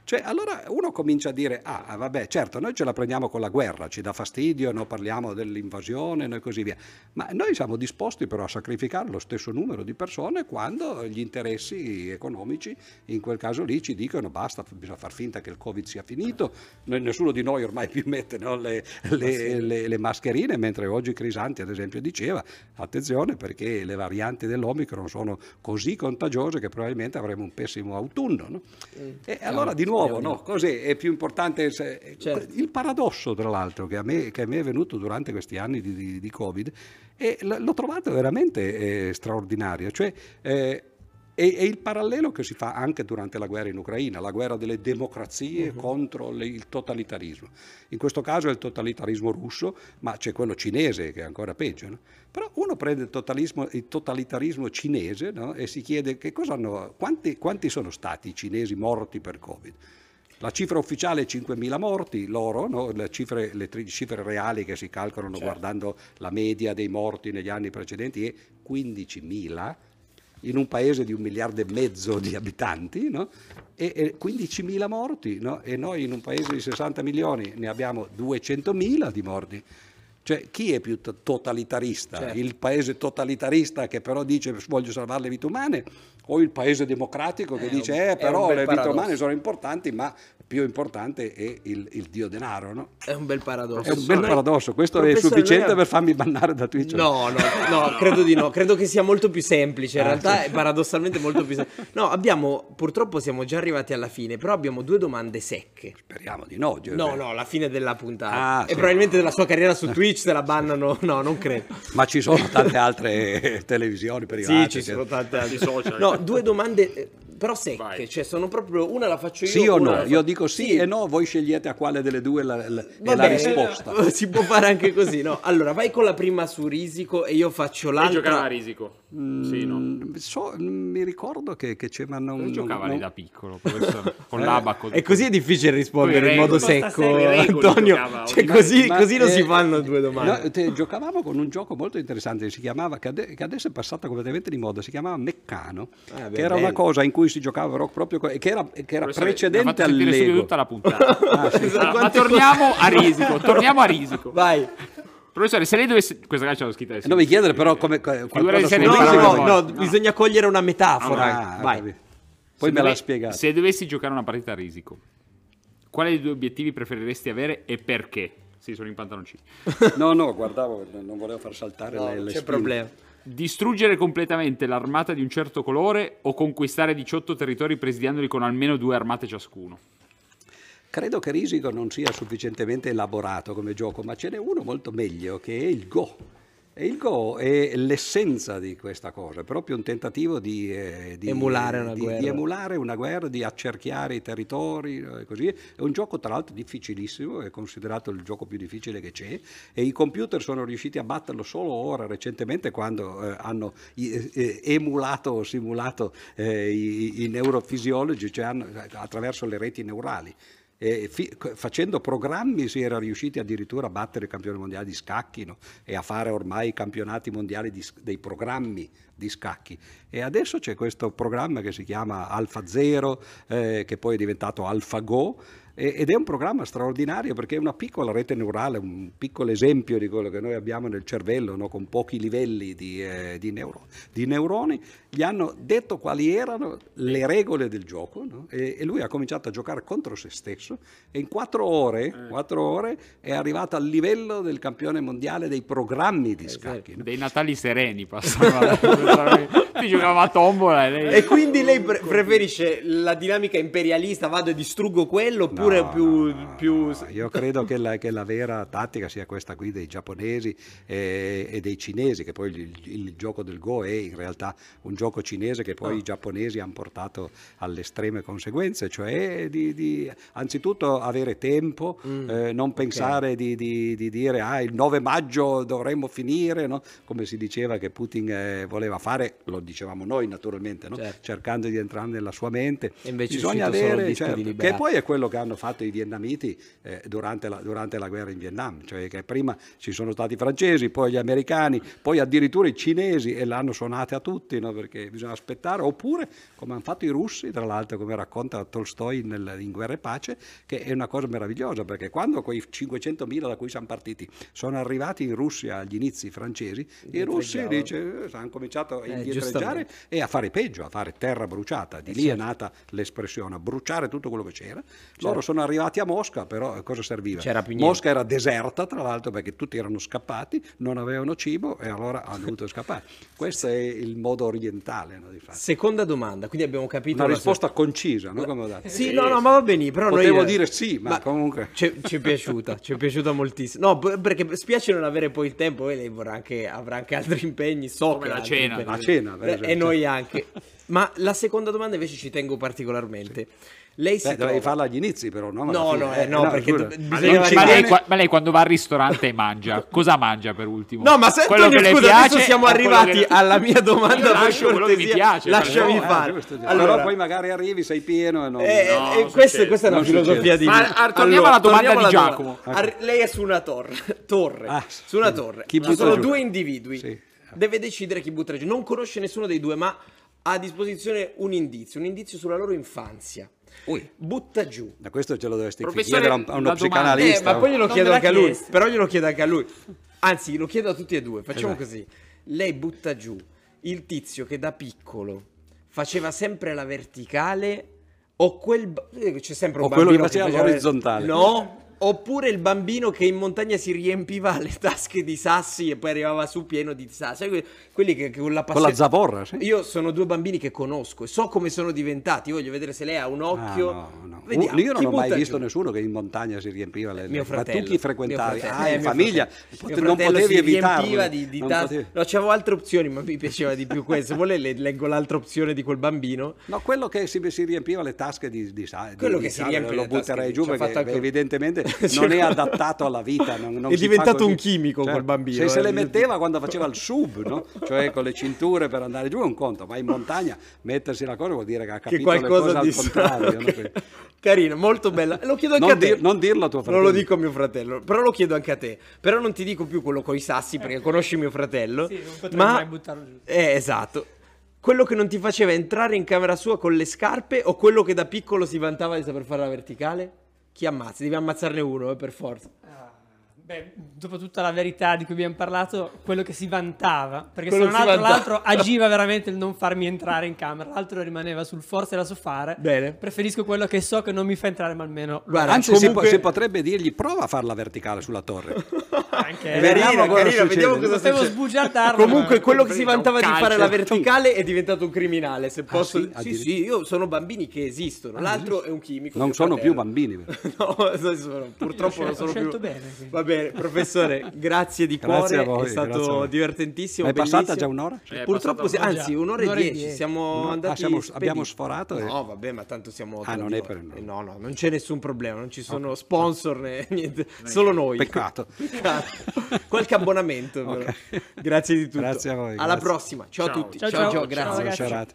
Cioè, allora uno comincia a dire, ah, vabbè, certo, noi ce la prendiamo con la guerra, ci dà fastidio, noi parliamo dell'invasione e così via, ma noi siamo disposti però a sacrificare lo stesso numero di persone quando gli interessi economici in quel caso lì ci dicono basta, bisogna far finta che il Covid sia finito, nessuno di noi ormai [laughs] più mette no, le, le, le, le, mascherine, mentre oggi Crisanti ad esempio diceva, attenzione perché le varianti dell'Omicron sono così contagiose che probabilmente avremo un pessimo autunno. No? E allora di nuovo nuovo, no? Così è più importante. Certo. Il paradosso, tra l'altro, che a, me, che a, me, è venuto durante questi anni di, di, di Covid, e l'ho trovato veramente eh, straordinario. Cioè, eh, è, è, il parallelo che si fa anche durante la guerra in Ucraina, la guerra delle democrazie uh-huh. contro le, il totalitarismo. In questo caso è il totalitarismo russo, ma c'è quello cinese che è ancora peggio. No? Però uno prende il, il totalitarismo cinese no? e si chiede hanno, quanti, quanti sono stati i cinesi morti per Covid. La cifra ufficiale è 5.000 morti, loro, no? le, cifre, le tri- cifre, reali che si calcolano certo. guardando la media dei morti negli anni precedenti è 15.000 in un paese di un miliardo e mezzo di abitanti, no? e, e 15.000 morti, no? e noi in un paese di 60 milioni ne abbiamo 200.000 di morti. Cioè, chi è più totalitarista? Certo. Il paese totalitarista che però dice voglio salvare le vite umane o il paese democratico che eh, dice eh, però le vite umane sono importanti ma più importante è il, il dio denaro, no? È un bel paradosso. È un bel paradosso, questo è sufficiente per farmi bannare da Twitch? No, no, no, credo di no, credo che sia molto più semplice, in ah, realtà sì. è paradossalmente molto più semplice. No, abbiamo, purtroppo siamo già arrivati alla fine, però abbiamo due domande secche. Speriamo di no. No, no, la fine della puntata. Ah, e sì. probabilmente della sua carriera su Twitch te la bannano, no, non credo. Ma ci sono tante altre televisioni private. Sì, ci sono tante altre social. No, due domande però secche, Vai. cioè sono proprio una la faccio io. Sì o no? Io dico sì, sì, e no, voi scegliete a quale delle due la, la, è la risposta. [laughs] Si può fare anche così, no? Allora, vai con la prima su Risico e io faccio l'altra. Io giocava a Risico. Mm, sì, no? So, mi ricordo che, che c'è, ma non... non giocava lì da piccolo, con [laughs] eh, l'abaco. E così è difficile rispondere in modo secco, Antonio. Cioè, così, ma, così non eh, si fanno due domande. No, te, giocavamo con un gioco molto interessante, si chiamava, che, ade- che adesso è passato completamente di moda, si chiamava Meccano, ah, beh, che era bello. una cosa in cui si giocava proprio, che era, che era precedente al Lego. tutta la puntata. [laughs] ah, sì. esatto. Ma torniamo a Risico, torniamo a Risico. Vai. Professore, se lei dovesse. Questa qua c'è scritto adesso. Non mi chiedere, però, come. qualcosa no, no, no, no, bisogna cogliere una metafora. Ah, Vai. Poi se me l'ha spiegato. Se dovessi giocare una partita a risico, quali dei due obiettivi preferiresti avere e perché? Sì, sono in pantaloncini. [laughs] no, no, guardavo, non volevo far saltare no, le, le c'è spine. problema. Distruggere completamente l'armata di un certo colore o conquistare 18 territori presidiandoli con almeno due armate ciascuno? Credo che Risico non sia sufficientemente elaborato come gioco, ma ce n'è uno molto meglio che è il Go. E il Go è l'essenza di questa cosa, è proprio un tentativo di, eh, di, emulare, una di, di, emulare una guerra, di accerchiare i territori e così. È un gioco tra l'altro difficilissimo, è considerato il gioco più difficile che c'è e i computer sono riusciti a batterlo solo ora, recentemente, quando eh, hanno eh, eh emulato o simulato eh, i, i, neurofisiologi, cioè hanno, attraverso le reti neurali E fi- facendo programmi si era riusciti addirittura a battere il campione mondiale di scacchi no? e a fare ormai i campionati mondiali di, dei programmi di scacchi. E adesso c'è questo programma che si chiama Alfa Zero, eh, che poi è diventato AlphaGo ed è un programma straordinario perché è una piccola rete neurale, un piccolo esempio di quello che noi abbiamo nel cervello, no? con pochi livelli di, eh, di, neuro, di, neuroni, gli hanno detto quali erano le regole del gioco no? e, e, lui ha cominciato a giocare contro se stesso e in quattro ore, eh. quattro ore è arrivato al livello del campione mondiale dei programmi di eh, scacchi. No? Dei Natali sereni passavano, [laughs] si giocava a tombola. E, lei... e quindi lei pre- preferisce la dinamica imperialista, vado e distruggo quello, oppure no, più, no, più... Io credo che la, che la, vera tattica sia questa qui dei giapponesi e, e dei cinesi, che poi il, il, gioco del Go è in realtà un gioco cinese che poi i giapponesi hanno portato alle estreme conseguenze, cioè di, di anzitutto avere tempo, mm. eh, non pensare okay. di, di, dire ah, il 9 maggio dovremmo finire, no? come si diceva che Putin eh, voleva fare, lo dicevamo noi naturalmente, no? certo. cercando di entrare nella sua mente. E invece Bisogna avere, certo, che poi è quello che hanno fatto i vietnamiti eh, durante, la, durante, la, guerra in Vietnam, cioè che prima ci sono stati i francesi, poi gli americani, poi addirittura i cinesi e l'hanno suonate a tutti, no? perché bisogna aspettare, oppure come hanno fatto i russi, tra l'altro come racconta Tolstoi nel, in Guerra e Pace, che è una cosa meravigliosa, perché quando quei 500.000 da cui siamo partiti sono arrivati in Russia agli inizi francesi, i russi dice, hanno cominciato a eh, indietreggiare e a fare peggio, a fare terra bruciata, di eh, lì certo. è nata l'espressione, a bruciare tutto quello che c'era. Certo. Loro sono arrivati a Mosca, però cosa serviva? Mosca era deserta, tra l'altro, perché tutti erano scappati, non avevano cibo e allora hanno dovuto scappare. [laughs] Questo è il modo orientale no, di fare. Seconda domanda, quindi abbiamo capito... Una risposta sua... concisa, no? Dato. Sì, no, no, ma va bene, però Potevo noi... dire sì, ma, ma comunque... Ci, è piaciuta, ci è piaciuta moltissimo. No, perché spiace non avere poi il tempo e lei anche, avrà anche altri impegni, so Come la cena. La cena, per esempio. E noi anche. Ma la seconda domanda invece ci tengo particolarmente. Sì. Lei si Beh, trova... dovevi farla agli inizi però, no? No, no, eh, no, no, perché do... ma, lei, ma, lei, ma, lei, quando va al ristorante e mangia, cosa mangia per ultimo? No, ma se quello Antonio, che scusa, adesso siamo arrivati che... alla mia domanda lascio quello che mi piace. Lasciami no, fare. Eh, giusto, giusto. Allora, poi magari arrivi, sei pieno e non... Eh, no, eh, questa, questa, è una filosofia di... Ma torniamo alla domanda di Giacomo. Lei è su una torre, [laughs] torre, ah, su una torre. Ci sono due individui. Deve decidere chi buttare giù. Non conosce nessuno dei due, ma ha a disposizione un indizio, un indizio sulla loro infanzia. Ui. Butta giù. Da questo ce lo dovresti chiedere a, uno psicanalista. Eh, ma poi glielo chiedo anche a lui. Però glielo chiedo anche a lui. Anzi, lo chiedo a tutti e due. Facciamo esatto. così. Lei butta giù il tizio che da piccolo faceva sempre la verticale o quel... Eh, c'è sempre un o quello che faceva l'orizzontale. No, Oppure il bambino che in montagna si riempiva le tasche di sassi e poi arrivava su pieno di sassi. Quelli che, che con la passione... Con la zavorra, sì. Io sono due bambini che conosco e so come sono diventati. Io voglio vedere se lei ha un occhio. Ah, no, no. Vediamo, Io non ho mai visto giù? nessuno che in montagna si riempiva le, mio fratello, Ma tu chi frequentavi? Ah, in famiglia? non potevi evitarlo. Di, di tas- potevi... No, c'avevo altre opzioni, ma mi piaceva di più questo. Se vuole leggo l'altra opzione di quel bambino. No, quello che si, si riempiva le tasche di, di, di Quello di, che si riempie lo butterei giù perché evidentemente [laughs] non è adattato alla vita. Non, non è diventato un chimico cioè, quel bambino. Se se le metteva quando faceva il sub, no? cioè con le cinture per andare giù è un conto, ma in montagna mettersi la cosa vuol dire che ha capito che qualcosa di contrario. No? Carino, molto bella. Lo chiedo anche non a te. Dir, non dirlo a tuo fratello. Non lo dico a mio fratello, però lo chiedo anche a te. Però non ti dico più quello con i sassi perché conosci mio fratello. Sì, non potrei ma... mai buttarlo giù. Eh, esatto quello che non ti faceva entrare in camera sua con le scarpe o quello che da piccolo si vantava di saper fare la verticale? Chi ammazza? Devi ammazzarne uno, eh, per forza. Beh, dopo tutta la verità di cui abbiamo parlato, quello che si vantava, perché quello se non altro l'altro agiva veramente il non farmi entrare in camera, l'altro rimaneva sul forza da soffare. Bene. Preferisco quello che so che non mi fa entrare, ma almeno... Guarda, Anzi, comunque... si, si, potrebbe dirgli prova a farla verticale sulla torre. [laughs] Anche carino, carino, vediamo cosa Potevo sbugiardarlo. Comunque quello che si vantava di fare la verticale è diventato un criminale, se ah, posso... Ah, sì? sì, sì, io sono bambini che esistono, ah, l'altro è un chimico. Non sono più bambini. [laughs] no, purtroppo non sono più... Bene, Va bene, professore, grazie di [laughs] cuore, grazie voi, è stato divertentissimo. È passata già un'ora? Eh, Purtroppo, sì, anzi, un'ora e dieci. Siamo no, andati. Ah, siamo, abbiamo sforato? No, e... vabbè, ma tanto siamo. Ah, non è per noi. No, no, non c'è nessun problema, non ci sono sponsor né niente, solo noi. Peccato. [laughs] Peccato. [laughs] Qualche abbonamento, okay. Grazie di tutto. Grazie a voi. Alla grazie. prossima. Ciao, ciao, a tutti. Ciao, ciao, ciao, ciao grazie. Ciao,